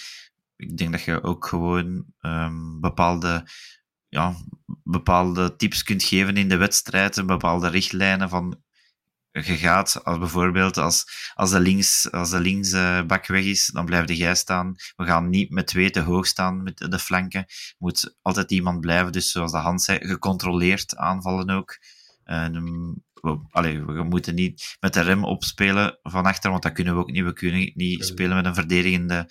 Ik denk dat je ook gewoon um, bepaalde ja, bepaalde tips kunt geven in de wedstrijd, bepaalde richtlijnen van je gaat, als bijvoorbeeld als, als de links, als de linksbak weg is, dan blijf jij staan. We gaan niet met twee te hoog staan met de flanken. moet altijd iemand blijven, dus zoals de hand zei, gecontroleerd aanvallen ook. En, we, allee, we moeten niet met de rem opspelen van achter, want dat kunnen we ook niet. We kunnen niet spelen met een verdedigende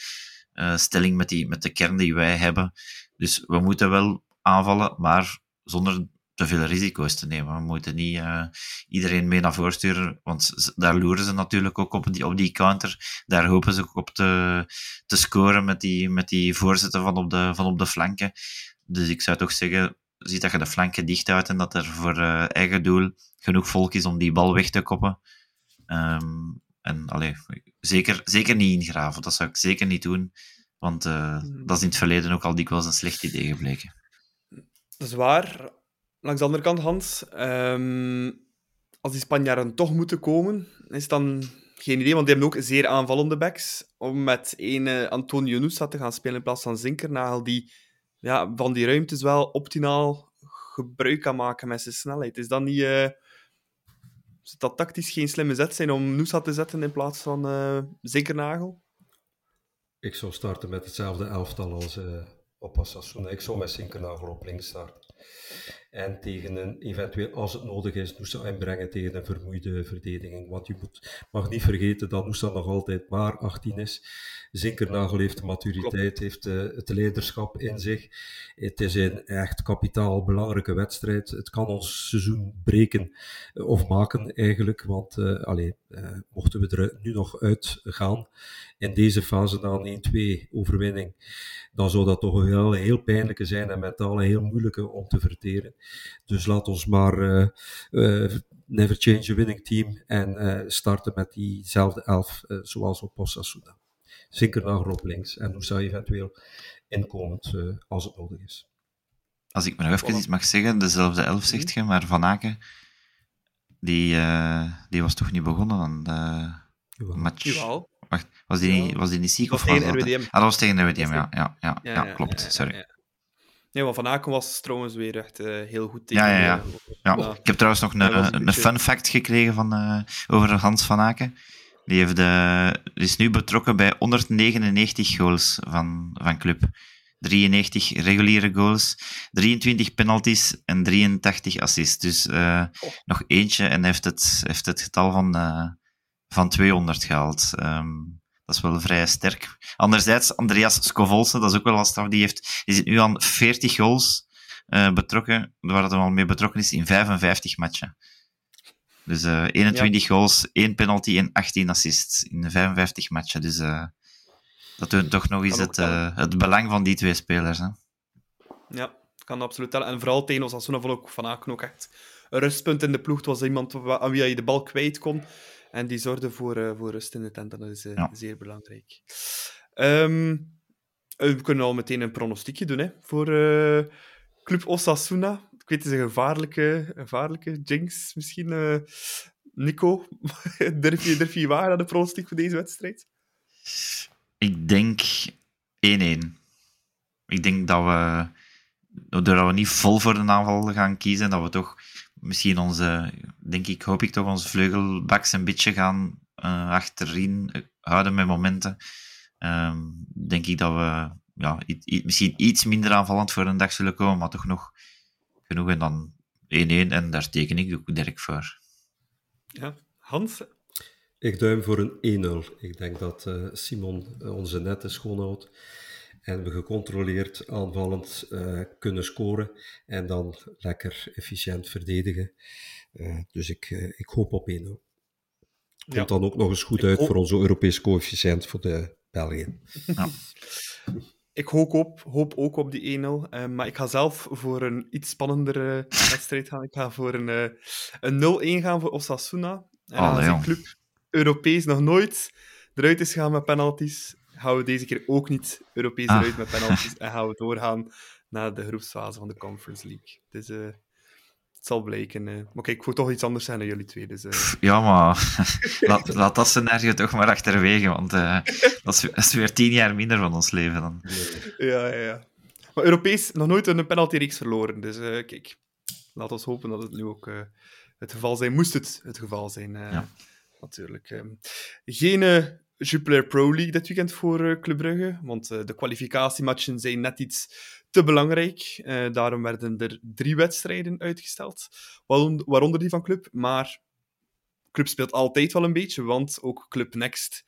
uh, stelling met, die, met de kern die wij hebben. Dus we moeten wel aanvallen, maar zonder te veel risico's te nemen. We moeten niet uh, iedereen mee naar voren sturen, want daar loeren ze natuurlijk ook op die, op die counter. Daar hopen ze ook op te, te scoren met die, met die voorzetten van op, de, van op de flanken. Dus ik zou toch zeggen, zie dat je de flanken dicht houdt en dat er voor uh, eigen doel genoeg volk is om die bal weg te koppen. Um, en allee, zeker, zeker niet ingraven, dat zou ik zeker niet doen, want uh, dat is in het verleden ook al dikwijls een slecht idee gebleken. Dat is waar. Langs de andere kant, Hans, um, als die Spanjaarden toch moeten komen, is dan geen idee, want die hebben ook zeer aanvallende backs, om met uh, Antonio Nusa te gaan spelen in plaats van Zinkernagel, die ja, van die ruimtes wel optimaal gebruik kan maken met zijn snelheid. Is dat niet... Uh, dat tactisch geen slimme zet zijn om Nusa te zetten in plaats van uh, Zinkernagel? Ik zou starten met hetzelfde elftal als, uh, op Osasuna. Ik zou met Sinkernagel op links starten. En tegen een, eventueel, als het nodig is, Noosa inbrengen tegen een vermoeide verdediging. Want je moet, mag niet vergeten dat Noosa nog altijd maar 18 is. Zinkernagel heeft de maturiteit, heeft uh, het leiderschap in zich. Het is een echt kapitaal belangrijke wedstrijd. Het kan ons seizoen breken uh, of maken eigenlijk. Want uh, allee, mochten we er nu nog uitgaan in deze fase na een 1-2 overwinning, dan zou dat toch wel een heel pijnlijke zijn en mentaal een heel moeilijke om te verteren. Dus laat ons maar never change a winning team en starten met diezelfde elf zoals op Osasuna. Zinkernagel op links en Noosa eventueel inkomend uh, als het nodig is. Als ik me nog even iets mag zeggen, dezelfde elf zegt je, maar Van Aken, die, uh, die was toch niet begonnen aan de match? Jawel. Wacht, was die, was die niet ziek? Dat of was was tegen dat... RWDM. Ah, dat was tegen RWDM, ja. Ja, ja, ja, klopt, sorry. Nee, want Van Aken was trouwens weer echt eh, heel goed tegen. Ja, ja, ja. eh, Ja, Ja. ik heb trouwens nog een, een fun fact gekregen van, eh, over Hans van Aken. Die, heeft, eh, die is nu betrokken bij 199 goals van, van club. 93 reguliere goals, 23 penalties en 83 assists. Dus Oh. nog eentje en heeft het, heeft het getal van, van 200 gehaald. Ehm, dat is wel vrij sterk. Anderzijds, Andreas Scovolse, dat is ook wel wat straf, die, heeft, die zit nu aan 40 goals eh, betrokken, waar hij al mee betrokken is in 55 matchen. Dus eh 21 goals, 1 penalty en 18 assists in 55 matchen. Dus eh, dat toont toch nog eens ook het, het belang van die twee spelers. Hè? Ja, kan absoluut tellen. En vooral tegen Osasuna vond ik Van Aken ook echt een rustpunt in de ploeg. Het was iemand aan wie je de bal kwijt kon. En die zorgde voor, eh, voor rust in de tent. En dat is eh, Ja. zeer belangrijk. Ehm, eh, we kunnen al meteen een pronostiekje doen hè, voor Club Osasuna. Ik weet, het is een gevaarlijke, gevaarlijke jinx misschien. Nico, durf je, durf je waar aan de pronostiek voor deze wedstrijd? Ik denk 1-1. Ik denk dat we, doordat we niet vol voor de aanval gaan kiezen, dat we toch misschien onze, denk ik, hoop ik toch, onze vleugelbacks een beetje gaan eh, achterin eh, houden met momenten. Ehm, denk ik dat we ja, misschien iets minder aanvallend voor een dag zullen komen, maar toch nog genoeg. En dan 1-1, en daar teken ik ook Dirk voor. Ja. Hans? Ik duim voor een 1-0. Ik denk dat eh, Simon onze netten schoonhoudt en we gecontroleerd aanvallend eh, kunnen scoren en dan lekker efficiënt verdedigen. Eh, dus ik, eh, ik hoop op 1-0. Komt Ja. dan ook nog eens goed Ik uit hoop- voor onze Europese coëfficiënt voor de België. Ik hoop, op, hoop ook op die 1-0. eh, maar ik ga zelf voor een iets spannendere wedstrijd gaan. Ik ga voor een, een 0-1 gaan voor Osasuna. En Allee, als jong. club Europees nog nooit eruit is gegaan met penalties, gaan we deze keer ook niet Europees Ah. eruit met penalties. En gaan we doorgaan naar de groepsfase van de Conference League. Dus eh, het zal blijken. eh. Maar kijk, ik wil toch iets anders zijn dan jullie twee. Dus, eh, Ja, maar laat, laat dat scenario toch maar achterwege, want dat, is, weer tien jaar minder van ons leven dan. Ja, ja, ja. Maar Europees nog nooit een penaltyreeks verloren. Dus kijk, laat ons hopen dat het nu ook het geval zijn. Moest het het geval zijn, Ja. natuurlijk. ehm. geen Jupiler Pro League dit weekend voor eh, Club Brugge, want eh, de kwalificatiematchen zijn net iets te belangrijk. Eh, daarom werden er drie wedstrijden uitgesteld, waaronder, die van Club. Maar Club speelt altijd wel een beetje, want ook Club Next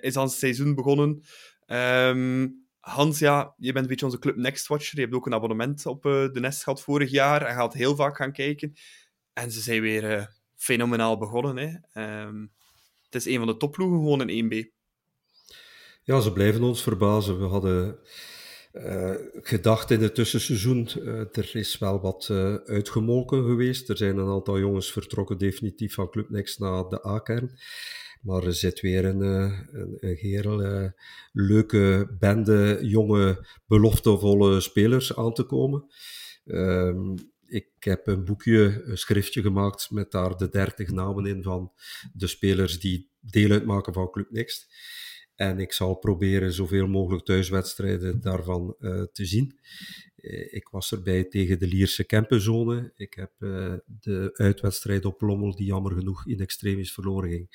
is aan het seizoen begonnen. Ehm, Hans, ja, je bent een beetje onze Club Next Watcher. Je hebt ook een abonnement op de Nest gehad vorig jaar en gaat heel vaak gaan kijken. En ze zijn weer fenomenaal begonnen. Hè. Ehm, het is een van de topploegen gewoon in 1B. Ja, ze blijven ons verbazen. We hadden eh, gedacht in het tussenseizoen, eh, er is wel wat eh, uitgemolken geweest. Er zijn een aantal jongens vertrokken definitief van Club Next naar de A-kern. Maar er zit weer een, een, eh, leuke bende jonge, beloftevolle spelers aan te komen. Ehm, ik heb een boekje, een schriftje gemaakt met daar de 30 namen in van de spelers die deel uitmaken van Club Next. En ik zal proberen zoveel mogelijk thuiswedstrijden daarvan eh, te zien. Eh, ik was erbij tegen de Lierse Kempenzone. Ik heb eh, de uitwedstrijd op Lommel, die jammer genoeg in extremis verloren ging,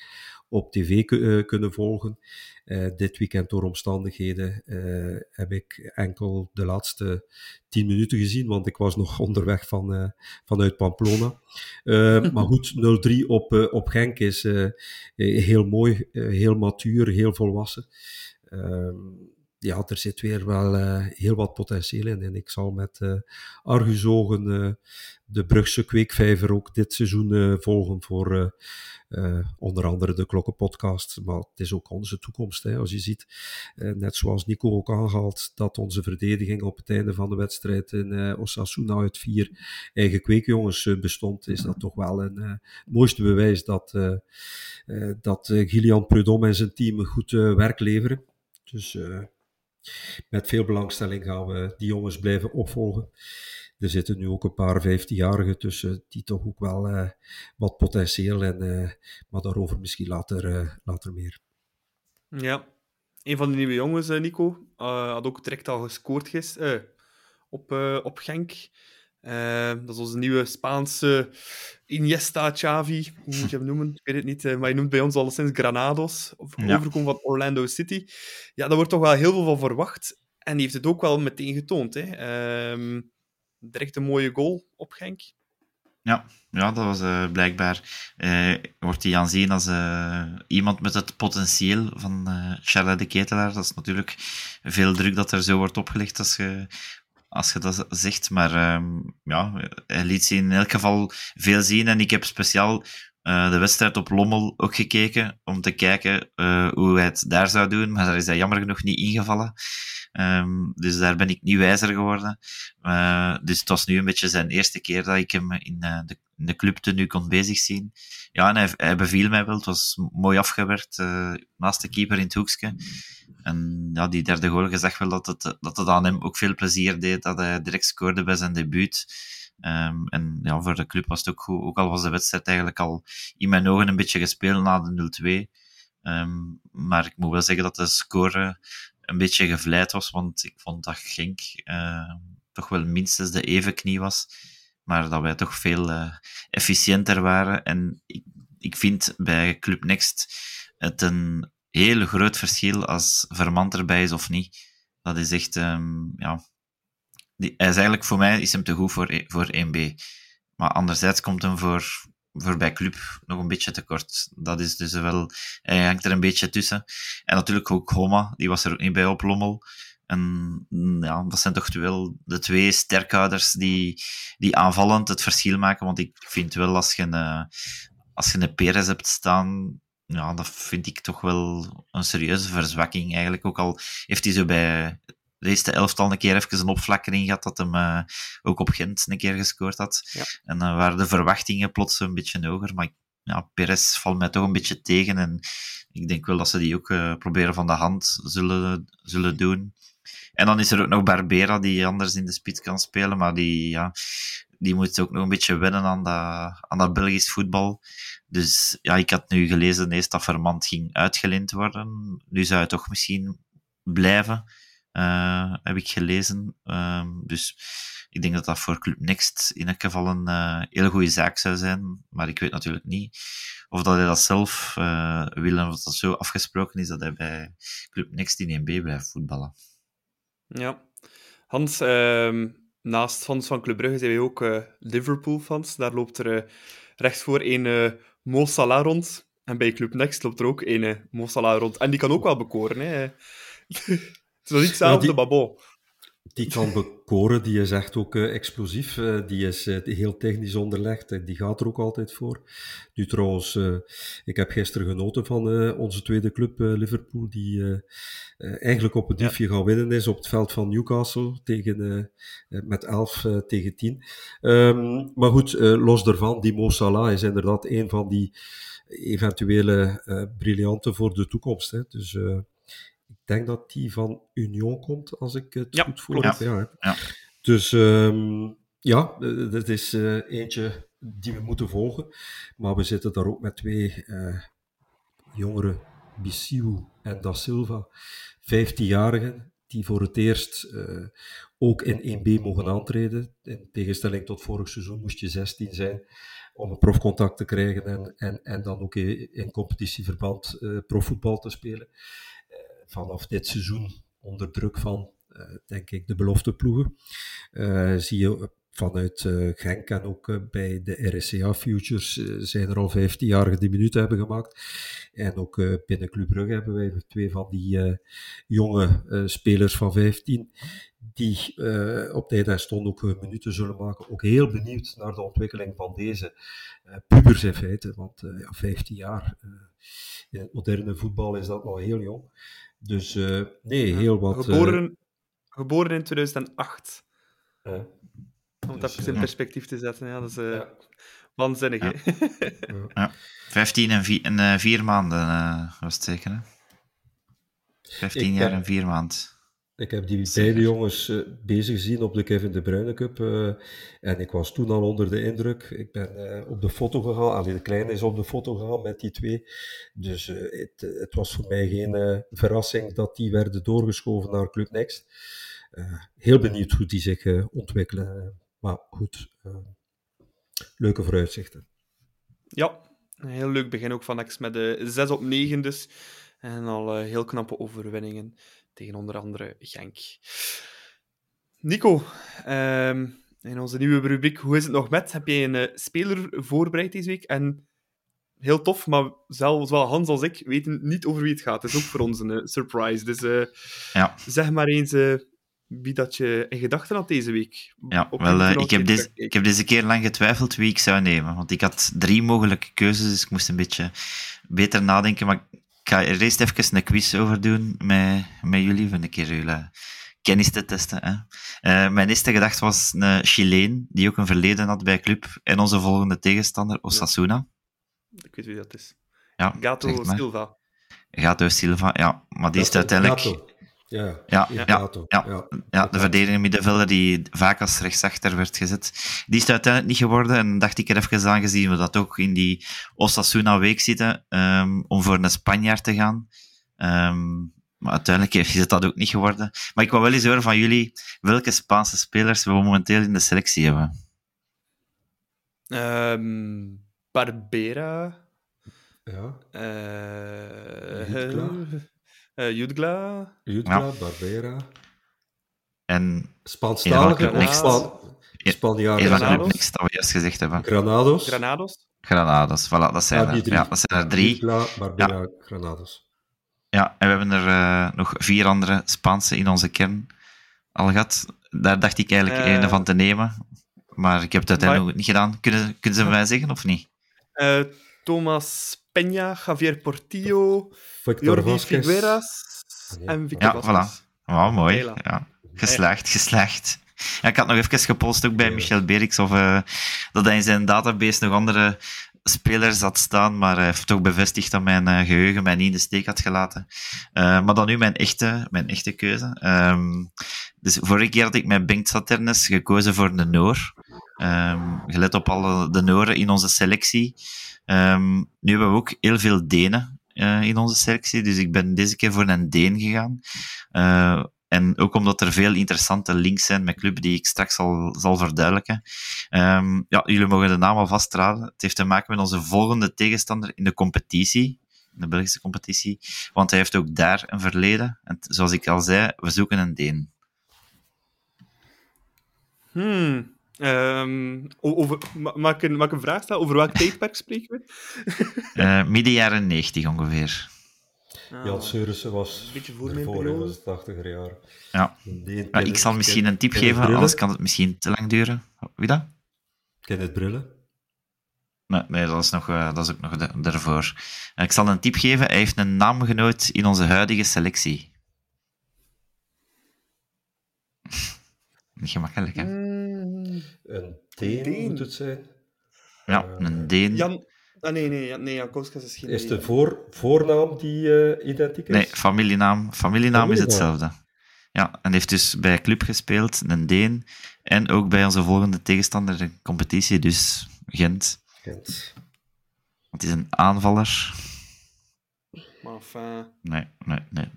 op tv eh, kunnen volgen. Eh, dit weekend door omstandigheden eh, heb ik enkel de laatste tien minuten gezien, want ik was nog onderweg van, vanuit Pamplona. Maar goed, 0-3 op, op Genk is heel mooi, heel matuur, heel volwassen. Ehm, ja, er zit weer wel eh, heel wat potentieel in. En ik zal met eh argusogen eh, de Brugse kweekvijver ook dit seizoen volgen voor onder andere de Klokkenpodcast. Maar het is ook onze toekomst. Hè. Als je ziet, net zoals Nico ook aangehaald, dat onze verdediging op het einde van de wedstrijd in Osasuna uit vier eigen kweekjongens bestond, is dat toch wel een mooiste bewijs dat, dat Gillian Prudhomme en zijn team goed werk leveren. Dus met veel belangstelling gaan we die jongens blijven opvolgen. Er zitten nu ook een paar 15-jarigen tussen die toch ook wel eh, wat potentieel en eh, maar daarover misschien later, eh, later meer. Ja. Een van de nieuwe jongens, Nico, had ook direct al gescoord gisteren op, op Genk. Eh, dat is onze nieuwe Spaanse Iniesta, Xavi, hoe moet je hem noemen? Ik weet het niet, eh, maar je noemt bij ons alleszins Granados, of Ja. overkomen van Orlando City. Ja, daar wordt toch wel heel veel van verwacht. En die heeft het ook wel meteen getoond. Hè. Ehm, direct een mooie goal op Genk. Ja, ja dat was eh, blijkbaar. eh, wordt hij aanzien als iemand met het potentieel van Charles de Ketelaar. Dat is natuurlijk veel druk dat er zo wordt opgelegd als je, als je dat zegt. Maar ehm, ja, hij liet zien in elk geval veel zien. En ik heb speciaal eh, de wedstrijd op Lommel ook gekeken om te kijken eh, hoe hij het daar zou doen. Maar daar is hij jammer genoeg niet ingevallen. Ehm, dus daar ben ik niet wijzer geworden. Eh, dus het was nu een beetje zijn eerste keer dat ik hem in, eh, de, in de club nu kon bezig zien. Ja, en hij, hij beviel mij wel. Het was mooi afgewerkt, eh, naast de keeper in het hoekje. En ja, die derde goal, je zag wel dat het, dat het aan hem ook veel plezier deed, dat hij direct scoorde bij zijn debuut. Ehm, en ja, voor de club was het ook goed. Ook al was de wedstrijd eigenlijk al in mijn ogen een beetje gespeeld na de 0-2. Ehm, maar ik moet wel zeggen dat de score een beetje gevleid was, want ik vond dat Genk eh, toch wel minstens de evenknie was, maar dat wij toch veel eh, efficiënter waren. En ik, ik vind bij Club Next het een heel groot verschil als Vermand erbij is of niet. Dat is echt, ehm, ja... Die, hij is eigenlijk, voor mij is hem te goed voor, voor 1B. Maar anderzijds komt hem voor, voor bij Club nog een beetje tekort. Dat is dus wel... Hij hangt er een beetje tussen. En natuurlijk ook Homa, die was er ook niet bij op Lommel. En mm, ja, dat zijn toch wel de twee sterkhouders die, die aanvallend het verschil maken. Want ik vind wel, als je een, eh, als je een Perez hebt staan, ja, dat vind ik toch wel een serieuze verzwakking eigenlijk. Ook al heeft hij zo bij eerste elftal een keer even een opflakkering gehad, dat hem eh, ook op Gent een keer gescoord had. Ja. En dan waren de verwachtingen plots een beetje hoger. Maar ja, Perez valt mij toch een beetje tegen. En ik denk wel dat ze die ook eh, proberen van de hand zullen, zullen doen. En dan is er ook nog Barbera, die anders in de spits kan spelen, maar die, ja, die moet ook nog een beetje wennen aan dat, aan dat Belgisch voetbal. Dus ja, ik had nu gelezen eerst dat Vermand ging uitgeleend worden. Nu zou hij toch misschien blijven, eh, heb ik gelezen. Ehm, dus ik denk dat dat voor Club Next in elk geval een eh, hele goede zaak zou zijn. Maar ik weet natuurlijk niet of dat hij dat zelf eh, wil en of dat zo afgesproken is dat hij bij Club Next in 1B blijft voetballen. Ja. Hans, ehm, naast fans van Club Brugge zijn wij ook Liverpool-fans. Daar loopt er eh, rechts voor een Mo Salah rond. En bij Club Next loopt er ook een Mo Salah rond. En die kan ook wel bekoren. Hè. het is niet hetzelfde, die- maar bon. Die kan bekoren, die is echt ook eh, explosief. eh, die is eh, heel technisch onderlegd en die gaat er ook altijd voor. Nu trouwens, ik heb gisteren genoten van onze tweede club, Liverpool, die eigenlijk op het diefje gaan winnen is op het veld van Newcastle tegen, met 11 eh, tegen 10. Ehm, maar goed, los daarvan, die Mo Salah is inderdaad een van die eventuele briljanten voor de toekomst. Hè. Dus denk dat die van Union komt, als ik het Ja, goed heb. Ja, hè. Ja. Dus ehm, ja, eh, dat is eh, eentje die we moeten volgen. Maar we zitten daar ook met twee eh jongere, Bisiu en Da Silva, 15-jarigen, die voor het eerst eh, ook in 1B mogen aantreden. In tegenstelling tot vorig seizoen moest je 16 zijn om een profcontact te krijgen en, en, en dan ook in, in competitieverband uh, profvoetbal te spelen. Uh, vanaf dit seizoen, onder druk van, uh, denk ik, de belofteploegen, zie je vanuit uh, Genk en ook uh, bij de RSCA Futures uh, zijn er al 15 jaar die minuten hebben gemaakt. En ook binnen Club Brugge hebben wij twee van die jonge spelers van 15 die op tijd en stond ook hun minuten zullen maken. Ook heel benieuwd naar de ontwikkeling van deze pubers in feite, want ja, 15 jaar in het moderne voetbal is dat nog heel jong. Dus nee, heel wat... Geboren, geboren in 2008. Om dat dus, in perspectief te zetten, ja, dat is uh, ja. waanzinnig. Ja. ja. 15 en 4, en, uh, vier maanden uh, was het zeker, hè? 15 ik jaar en 4 maanden. Ik heb die beide jongens bezig gezien op de Kevin De Bruyne Cup en ik was toen al onder de indruk. Ik ben op de foto gegaan, alleen de kleine is op de foto gegaan met die twee. Dus het, het, was voor mij geen verrassing dat die werden doorgeschoven naar Club Next. heel benieuwd hoe die zich ontwikkelen. Maar goed, leuke vooruitzichten. Ja, een heel leuk begin ook van X met de 6 op 9 dus. En al heel knappe overwinningen tegen onder andere Genk. Nico, um, in onze nieuwe rubriek Hoe is het nog met? Heb jij een uh, speler voorbereid deze week? En heel tof, maar zelfs wel Hans als ik weten niet over wie het gaat. Het is ook voor ons een surprise. Dus ja. zeg maar eens wie dat je in gedachten had deze week. Ja, wel, ik, heb deze, ik heb deze keer lang getwijfeld wie ik zou nemen. Want ik had drie mogelijke keuzes, dus ik moest een beetje beter nadenken. Maar ik ga er eerst even een quiz over doen met, met jullie, voor een keer jullie kennis te testen. Hè. Uh, mijn eerste gedachte was een Chileen, die ook een verleden had bij club. En onze volgende tegenstander, Osasuna. Ja. Ik weet wie dat is. Ja, Gato Silva. Gato Silva, ja. Maar die is uiteindelijk... Gato. Ja, ja, ja, ja, ja, de verdedigende middenvelder die vaak als rechtsachter werd gezet. Die is het uiteindelijk niet geworden. En dacht ik er even aan, gezien we dat ook in die Osasuna-week zitten, um, om voor een Spanjaard te gaan. Um, maar uiteindelijk is het dat ook niet geworden. Maar ik wil wel eens horen van jullie welke Spaanse spelers we momenteel in de selectie hebben. Um, Barbera. Ja. Uh, Jutgla. Jutgla, ja. Barbera. En Spaanstalige of Span Spanjaarden. Granados. dat we juist gezegd hebben. Granados. Granados. Granados, voilà, dat zijn, ja, er, ja, dat zijn er drie. Jutgla, Barbera, ja. Granados. Ja, en we hebben er uh, nog vier andere Spaanse in onze kern al gehad. Daar dacht ik eigenlijk uh, een van te nemen. Maar ik heb het uiteindelijk maar... niet gedaan. Kunnen, kunnen ze mij zeggen of niet? Uh, Thomas Peña, Javier Portillo, Victor Jordi. Figueras en Victor Ja, voilà. Oh, mooi. Ja. Geslaagd, geslaagd. Ja, ik had nog even gepost ook bij Michel Berix of uh, dat hij in zijn database nog andere spelers had staan, maar hij heeft toch bevestigd dat mijn uh, geheugen mij niet in de steek had gelaten. Uh, maar dan nu mijn echte, mijn echte keuze. Um, dus vorige keer had ik met Bengt Saternes gekozen voor de Noor. Um, gelet op alle de Nooren in onze selectie. Um, nu hebben we ook heel veel Denen uh, in onze selectie, dus ik ben deze keer voor een Deen gegaan. En ook omdat er veel interessante links zijn met club die ik straks zal, zal verduidelijken. Um, ja, jullie mogen de naam al vastraden. Het heeft te maken met onze volgende tegenstander in de competitie, in de Belgische competitie, want hij heeft ook daar een verleden. En zoals ik al zei, we zoeken een Deen. Hmm. Um, over, mag, ik een, mag ik een vraag stellen? Over welk tijdperk spreken we? uh, midden jaren 90 ongeveer. Ah, Jan Seurissen was een beetje voor mijn periode. was het 80 jaar. Ja. Ja ik zal misschien een tip geven, anders kan het misschien te lang duren. Wie dat? Ken het brillen? Nee, nee dat, is nog, uh, dat is ook nog de, daarvoor. Uh, ik zal een tip geven. Hij heeft een naamgenoot in onze huidige selectie. Niet gemakkelijk, hè? Mm. Een Deen, Deen, moet het zijn. Ja, een Deen. Jan... Ah, nee, nee, nee Jankowskas is geen Is het de voor, voornaam die uh, identiek is? Nee, familienaam, familienaam is hetzelfde. Ja, en heeft dus bij club gespeeld, een Deen. En ook bij onze volgende tegenstander in de competitie, dus Gent. Gent. Want het is een aanvaller. Maar enfin... Nee, nee, nee.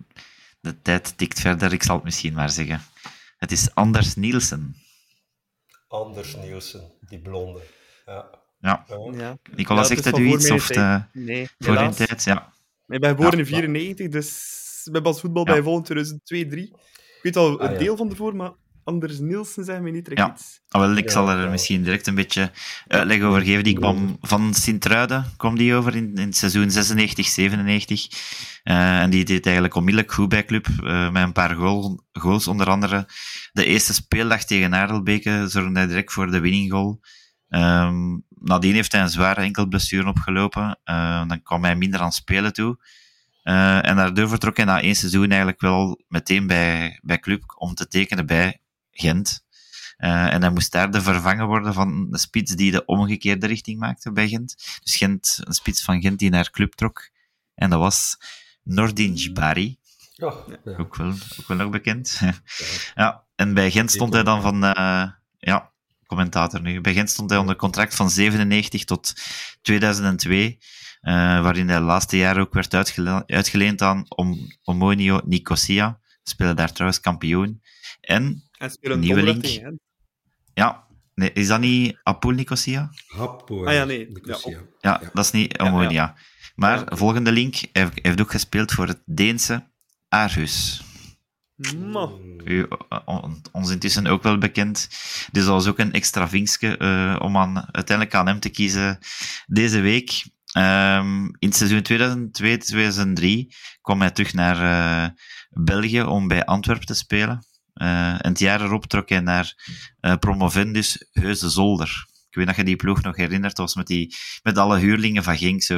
de tijd tikt verder, ik zal het misschien maar zeggen. Het is Anders Nielsen. Anders Nielsen, die blonde. Ja. Ja, Ja. Ja. Nicola, Ja, zegt is u iets? Of de, Nee, voor helaas. tijd? Ja. Ik ben geboren Ja. in 94, dus we hebben als voetbal Ja. bij vol in 2002, 3. Ik weet al een Ah, ja. deel van ervoor, maar Anders Nielsen zijn mij niet direct Ja. iets. Ah, wel, ik Ja, zal er ja. misschien direct een beetje uitleg over geven. Die kwam van Sint-Truiden, kwam die over in, in het seizoen 96, 97. Eh, en die deed eigenlijk onmiddellijk goed bij club, eh, met een paar goal, goals. Onder andere de eerste speeldag tegen Aardelbeke zorgde hij direct voor de winning goal. Nadien heeft hij een zware enkelblessure opgelopen. Eh, dan kwam hij minder aan spelen toe. Eh, en daardoor vertrok hij na één seizoen eigenlijk wel meteen bij, bij club om te tekenen bij Gent. Eh, en hij moest daar de vervanger worden van de spits die de omgekeerde richting maakte bij Gent. Dus Gent, een spits van Gent die naar club trok. En dat was Nordin Jbari, Ja, ja. ook wel, ook wel nog bekend. ja, en bij Gent stond hij dan van... ja, commentator nu. Bij Gent stond hij onder contract van 97 tot 2002. eh, waarin hij de laatste jaren ook werd uitgele- uitgeleend aan Om Omonio Nicosia. Speelde daar trouwens kampioen. En Nieuwe link. Gent. ja, nee, is dat niet Apul Nicosia? Happo, Ah ja, nee. Nicosia. Ja, Ja, Ja. dat is niet Ja, Omonia. Maar Ja, volgende link, hij heeft, hij heeft ook gespeeld voor het Deense Aarhus. U, eh, on- ons intussen ook wel bekend. Dus dat was ook een extra vinkje eh, om aan, uiteindelijk aan hem te kiezen deze week. Ehm, in het seizoen 2002-2003 kwam hij terug naar eh, België om bij Antwerpen te spelen. Eh, en het jaar erop trok hij naar Promovendus Heuse Zolder. Ik weet dat je die ploeg nog herinnert. Dat was met, die, met alle huurlingen van Genk. Zo,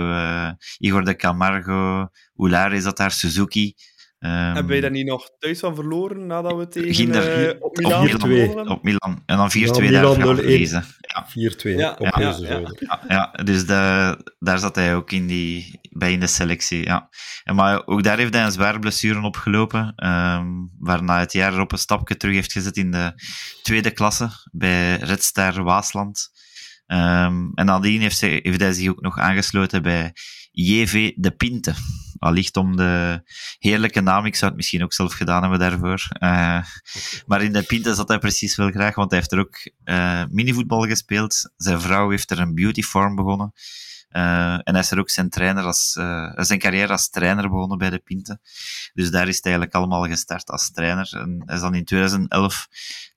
Igor de Camargo, Oulare is dat daar, Suzuki. Ehm, hebben wij daar niet nog thuis van verloren nadat we tegen Ginder- eh, op op Milan, op Milan. En dan 4-2 Ja, daar Milan gaan 0-1. verliezen. Ja, 4-2 Ja, op ja, deze ja. ja, ja, dus de, daar zat hij ook in die, bij in de selectie. Ja. En maar ook daar heeft hij een zware blessure opgelopen, ehm, waarna hij het jaar erop een stapje terug heeft gezet in de tweede klasse bij Red Star Waasland. Ehm, en nadien heeft hij, heeft hij zich ook nog aangesloten bij JV De Pinte. Allicht om de heerlijke naam, ik zou het misschien ook zelf gedaan hebben daarvoor. Eh, maar in De Pinte zat hij precies wel graag, want hij heeft er ook eh, minivoetbal gespeeld. Zijn vrouw heeft er een beautyfarm begonnen. Eh, en hij is er ook zijn, trainer als, zijn carrière als trainer begonnen bij De Pinte. Dus daar is het eigenlijk allemaal gestart als trainer. En hij is dan in 2011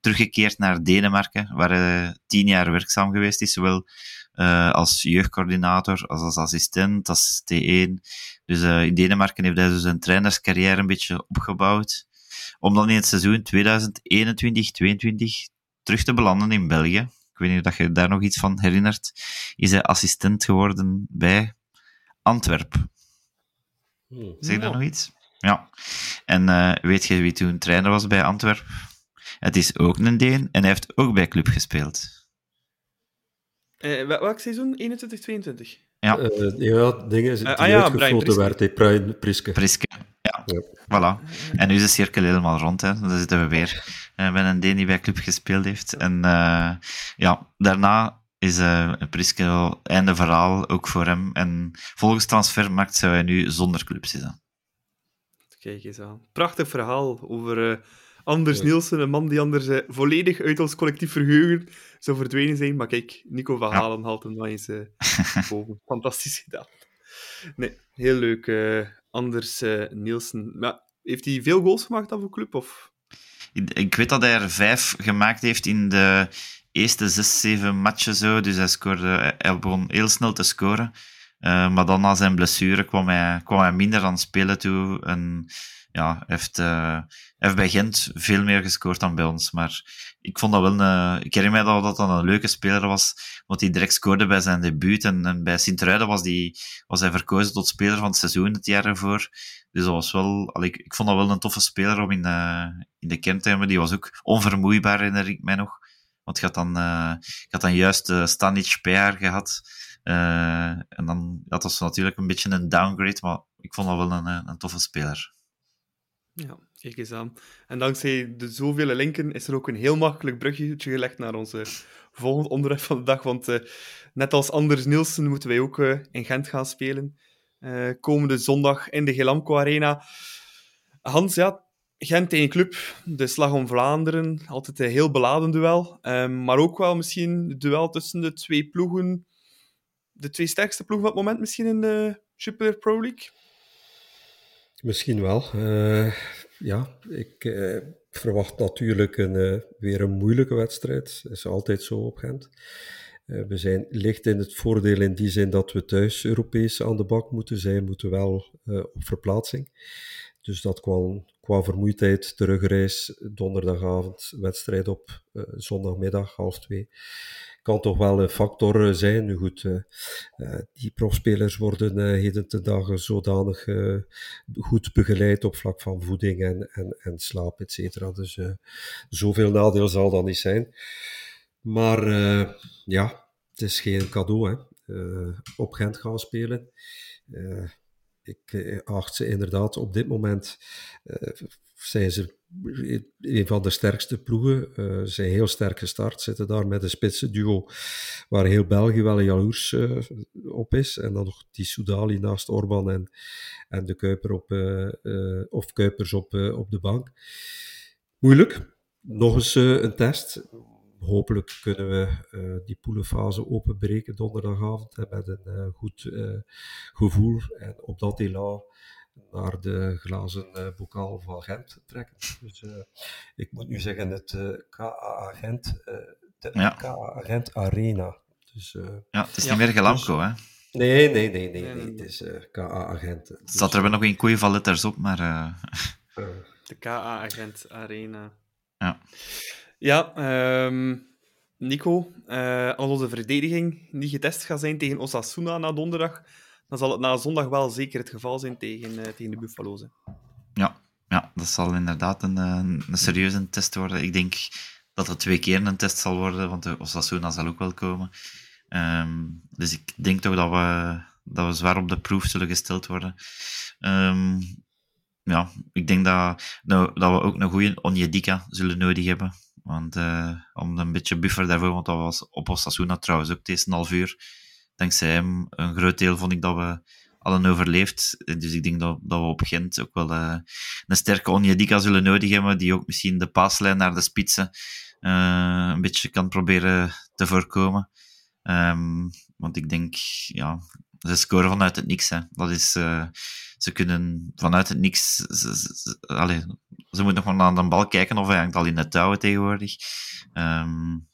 teruggekeerd naar Denemarken, waar hij tien jaar werkzaam geweest is, zowel als jeugdcoördinator, als als assistent, als T1. Dus eh, in Denemarken heeft hij dus zijn trainerscarrière een beetje opgebouwd, om dan in het seizoen 2021-22 terug te belanden in België. Ik weet niet of je daar nog iets van herinnert. Is hij assistent geworden bij Antwerp. Hmm. Zeg je Ja. nog iets? Ja. En eh, weet je wie toen trainer was bij Antwerp? Het is ook een Deen en hij heeft ook bij club gespeeld. Eh, wel- welk seizoen? 21, 22? Ja, Eh, ja, dingen die Eh, ah ja, uitgefloten werd, hè, Brian Priske. Priske. Ja, Ja. voilà. En nu is de cirkel helemaal rond. Hè. Dan zitten we weer eh, met een Deen die bij club gespeeld heeft. En eh, ja, daarna is eh Priske einde verhaal, ook voor hem. En volgens Transfermarkt zou hij nu zonder club zitten. Kijk eens aan. Prachtig verhaal over eh, Anders Nielsen, een man die anders eh, volledig uit ons collectief vergeugen zou verdwenen zijn. Maar kijk, Nico van Ja. Halen haalt hem nog eens eh, boven. Fantastisch gedaan. Nee, heel leuk. eh, Anders eh, Nielsen. Maar heeft hij veel goals gemaakt dan voor club? Of? Ik, weet dat hij er vijf gemaakt heeft in de eerste zes, zeven matchen zo. Dus hij, scoorde, hij begon heel snel te scoren. Maar dan na zijn blessure kwam hij, kwam hij minder aan het spelen toe. En ja, heeft, hij heeft bij Gent veel meer gescoord dan bij ons. Maar ik vond dat wel een, ik herinner mij dat dat een leuke speler was, want hij direct scoorde bij zijn debuut. En, en bij Sint-Truiden was, die, was hij verkozen tot speler van het seizoen het jaar ervoor. Dus dat was wel, allee, ik, ik vond dat wel een toffe speler om in, eh, in de kern te hebben. Die was ook onvermoeibaar, herinner ik mij nog. Want je had dan, eh, je had dan juist uh, Stanic PR gehad. Uh, en dan, dat was natuurlijk een beetje een downgrade, maar ik vond dat wel een, een toffe speler. Ja, kijk eens aan. En dankzij de zoveel linken is er ook een heel makkelijk bruggetje gelegd naar onze volgende onderwerp van de dag. Want uh, net als Anders Nielsen moeten wij ook uh, in Gent gaan spelen. Uh, komende zondag in de Gelamco Arena. Hans, ja, Gent tegen Club, de Slag om Vlaanderen, altijd een heel beladen duel. Ehm, maar ook wel misschien het duel tussen de twee ploegen, de twee sterkste ploegen op het moment misschien in de Super Pro League. Misschien wel. Uh, ja, ik uh, verwacht natuurlijk een, uh, weer een moeilijke wedstrijd. Dat is altijd zo op Gent. we zijn licht in het voordeel in die zin dat we thuis Europees aan de bak moeten zijn, moeten wel op verplaatsing. Dus dat kwam qua vermoeidheid, terugreis, donderdagavond, wedstrijd op uh, zondagmiddag, half twee, kan toch wel een factor eh, zijn. Nu goed, uh, die profspelers worden heden ten dagen zodanig goed begeleid op vlak van voeding en, en, en slaap, et cetera. Dus zoveel nadeel zal dat niet zijn. Maar ja, het is geen cadeau, hè. op Gent gaan spelen ik eh, acht ze inderdaad op dit moment uh, zijn ze een van de sterkste ploegen. Uh, ze zijn heel sterk gestart, zitten daar met een spitse duo waar heel België wel jaloers op is. En dan nog die Soudali naast Orban en, en de Kuiper op, of Kuipers op, op de bank. Moeilijk. Nog eens een test hopelijk kunnen we uh, die poelenfase openbreken donderdagavond hè, met een uh, goed uh, gevoel en op dat elan naar de glazen bokaal van Gent trekken. Dus ik moet nu zeggen, het KA Gent, de ja. KA Gent Arena. Dus, ja, het is ja, niet meer Gelamco, dus, hè? Nee, nee, nee, nee, nee, het is KA Agent. Het dus, staat er wel nog een koeien van letters op, maar... de KA Agent Arena. Ja. Ja, um, Nico, uh, als onze verdediging niet getest gaat zijn tegen Osasuna na donderdag, dan zal het na zondag wel zeker het geval zijn tegen, uh, tegen de Buffalo's. Ja, ja, dat zal inderdaad een, een, een, serieuze test worden. Ik denk dat het twee keer een test zal worden, want de Osasuna zal ook wel komen. Um, dus ik denk toch dat we, dat we zwaar op de proef zullen gesteld worden. Um, ja, ik denk dat, nou, dat we ook een goede Onjedika zullen nodig hebben. Want uh, om een beetje buffer daarvoor, want dat was op Osasuna trouwens ook deze half uur. Dankzij hem, een groot deel vond ik dat we allen overleefd. Dus ik denk dat, dat we op Gent ook wel uh, een sterke Onjedika zullen nodig hebben, die ook misschien de paaslijn naar de spitsen uh, een beetje kan proberen te voorkomen. Um, want ik denk, ja, ze scoren vanuit het niks. Hè. Dat is, uh, ze kunnen vanuit het niks. Ze, ze, allez, ze moeten nog maar naar de bal kijken of hij hangt al in het touwen tegenwoordig. Um,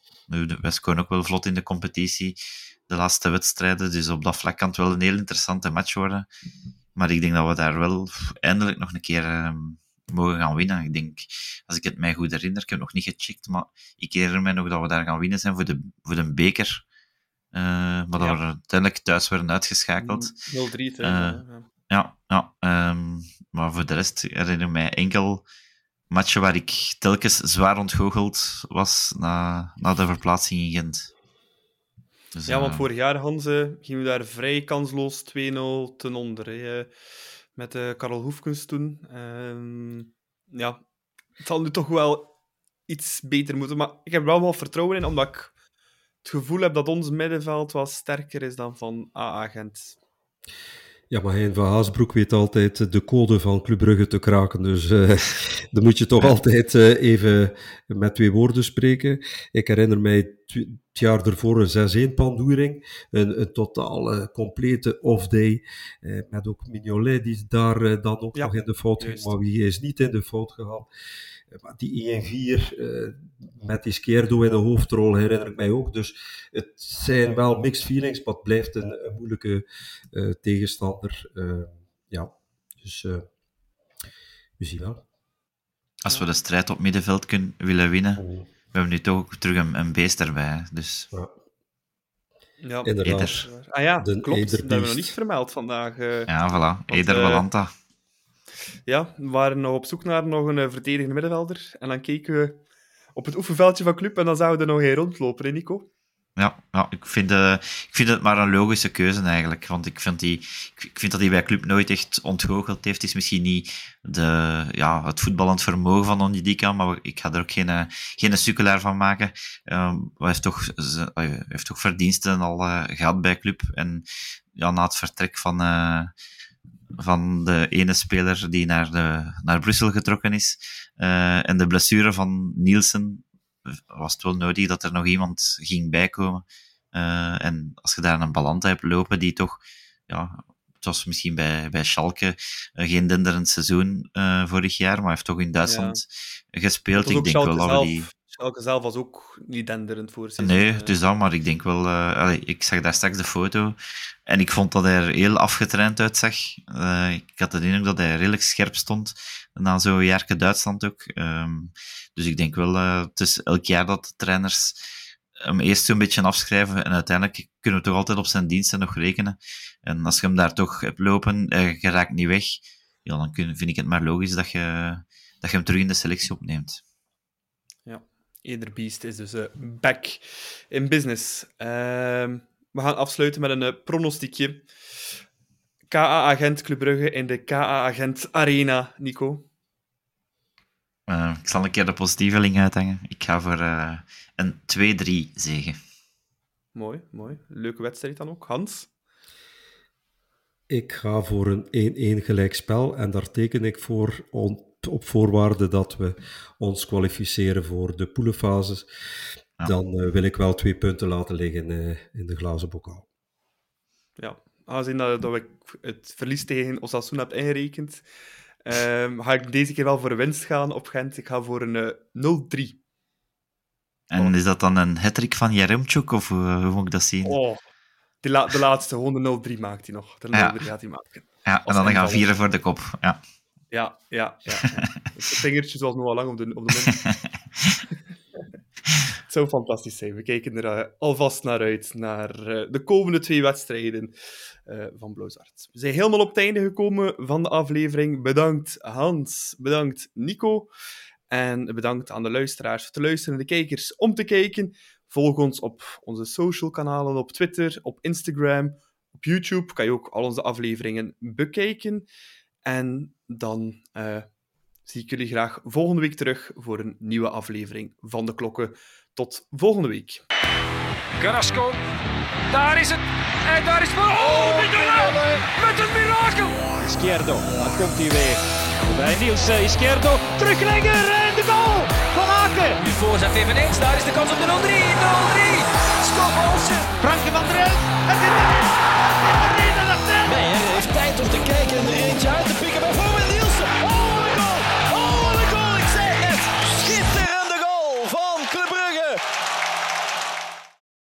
wij scoren ook wel vlot in de competitie, de laatste wedstrijden. Dus op dat vlak kan het wel een heel interessante match worden. Maar ik denk dat we daar wel eindelijk nog een keer um, mogen gaan winnen. Ik denk, als ik het mij goed herinner, ik heb nog niet gecheckt, maar ik herinner mij nog dat we daar gaan winnen zijn voor de, voor de beker. Uh, maar dat we uiteindelijk thuis werden uitgeschakeld. 0-3 uh, ja, ja um, maar voor de rest herinner ik mij enkel matchen waar ik telkens zwaar ontgoocheld was na, na de verplaatsing in Gent. Dus, ja, want uh, vorig jaar, Hans, gingen we daar vrij kansloos 2-0 ten onder. Hè, met uh, Karel Hoefkens toen. Um, ja, het zal nu toch wel iets beter moeten. Maar ik heb er wel wel vertrouwen in, omdat ik het gevoel heb dat ons middenveld wat sterker is dan van AA Gent. Ja, maar Hein van Haasbroek weet altijd de code van Club Brugge te kraken. Dus uh, dan moet je toch altijd uh, even met twee woorden spreken. Ik herinner mij het jaar ervoor een 6-1 pandoering. Een, een totaal uh, complete off-day. met ook Mignolet die daar dan ook ja, nog in de fout ging. Maar wie is niet in de fout gegaan? Maar die 1-4 uh, met die Skeerdo in de hoofdrol herinner ik mij ook. Dus het zijn wel mixed feelings, maar het blijft een, een moeilijke uh, tegenstander. Uh, ja, dus we zien wel. Als we de strijd op middenveld kunnen willen winnen, oh. we hebben nu toch ook terug een, een beest erbij. Dus... Ja. Ja, Inderdaad. Eder. Ah ja, de klopt. Dat hebben we nog niet vermeld vandaag. ja, voilà. Eder Valanta. Ja, we waren nog op zoek naar nog een uh, verdedigende middenvelder. En dan keken we op het oefenveldje van Club en dan zouden we er nog een rondlopen, hè Nico? Ja, ja ik, vind, uh, ik vind het maar een logische keuze eigenlijk. Want ik vind, die, ik vind dat hij bij Club nooit echt ontgoocheld heeft. Is misschien niet de, ja, het voetballend vermogen van Onidika, maar ik ga er ook geen, geen sukkelaar van maken. Um, hij heeft toch, heeft toch verdiensten al gehad bij Club. En ja, na het vertrek van van de ene speler die naar, de, naar Brussel getrokken is. Eh, en de blessure van Nielsen was het wel nodig dat er nog iemand ging bijkomen. Eh, en als je daar een balans hebt lopen die toch, ja, het was misschien bij, bij Schalke uh, geen denderend seizoen vorig jaar, maar heeft toch in Duitsland ja. gespeeld. Ik denk Schalke wel zelf, die... Schalke zelf was ook niet denderend voor seizoen. Nee, het is dat, maar ik denk wel... Allee, ik zag daar straks de foto en ik vond dat hij er heel afgetraind uitzag. ik had de indruk dat hij redelijk scherp stond na zo'n jaar Duitsland ook. Um, dus ik denk wel, het is elk jaar dat de trainers hem eerst zo'n beetje afschrijven en uiteindelijk kunnen we toch altijd op zijn diensten nog rekenen. En als je hem daar toch hebt lopen, uh, je raakt niet weg, ja, dan kun, vind ik het maar logisch dat je, dat je hem terug in de selectie opneemt. Ja, ieder beest is dus uh, back in business. Uh, we gaan afsluiten met een uh, pronostiekje. KA-agent Club Brugge in de KA-agent Arena, Nico. Uh, ik zal een keer de positieve link uithangen. Ik ga voor uh, een 2-3 zegen. Mooi, mooi. Leuke wedstrijd dan ook. Hans? Ik ga voor een 1-1 gelijkspel en daar teken ik voor on, op voorwaarde dat we ons kwalificeren voor de poelenfases. Ja. Dan uh, wil ik wel twee punten laten liggen in de glazen bokaal. Ja, aangezien dat, dat ik het verlies tegen Osasuna heb ingerekend, Um, ga ik deze keer wel voor een winst gaan op Gent. Ik ga voor een uh, 0-3. En is dat dan een hattrick van Jaremchuk, of uh, hoe moet ik dat zien? Oh, de, la de laatste, gewoon de 0-3 maakt hij nog. De 0-3 ja. gaat hij maken. Ja, en dan gaan we vieren voor de kop. Ja, ja, ja. ja, ja. Het vingertje was nog wel lang op de, op de mond. Het zou fantastisch zijn. We kijken er uh, alvast naar uit, naar uh, de komende twee wedstrijden uh, van Blauw-Zwart. We zijn helemaal op het einde gekomen van de aflevering. Bedankt Hans, bedankt Nico. En bedankt aan de luisteraars voor te luisteren en de kijkers om te kijken. Volg ons op onze social kanalen, op Twitter, op Instagram, op YouTube. Kan je ook al onze afleveringen bekijken. En dan zie ik jullie graag volgende week terug voor een nieuwe aflevering van de Klokken. Tot volgende week. Carrasco, daar is het. En daar is voor. Oh, met een mirakel. Izquierdo, daar komt hij weer. Bij Niels uh, Izquierdo, teruglegger en de goal van Aken. Nu voorzet eveneens, daar is de kans op de 0-3. 0-3. Stop Olsen. Franke van der Elf.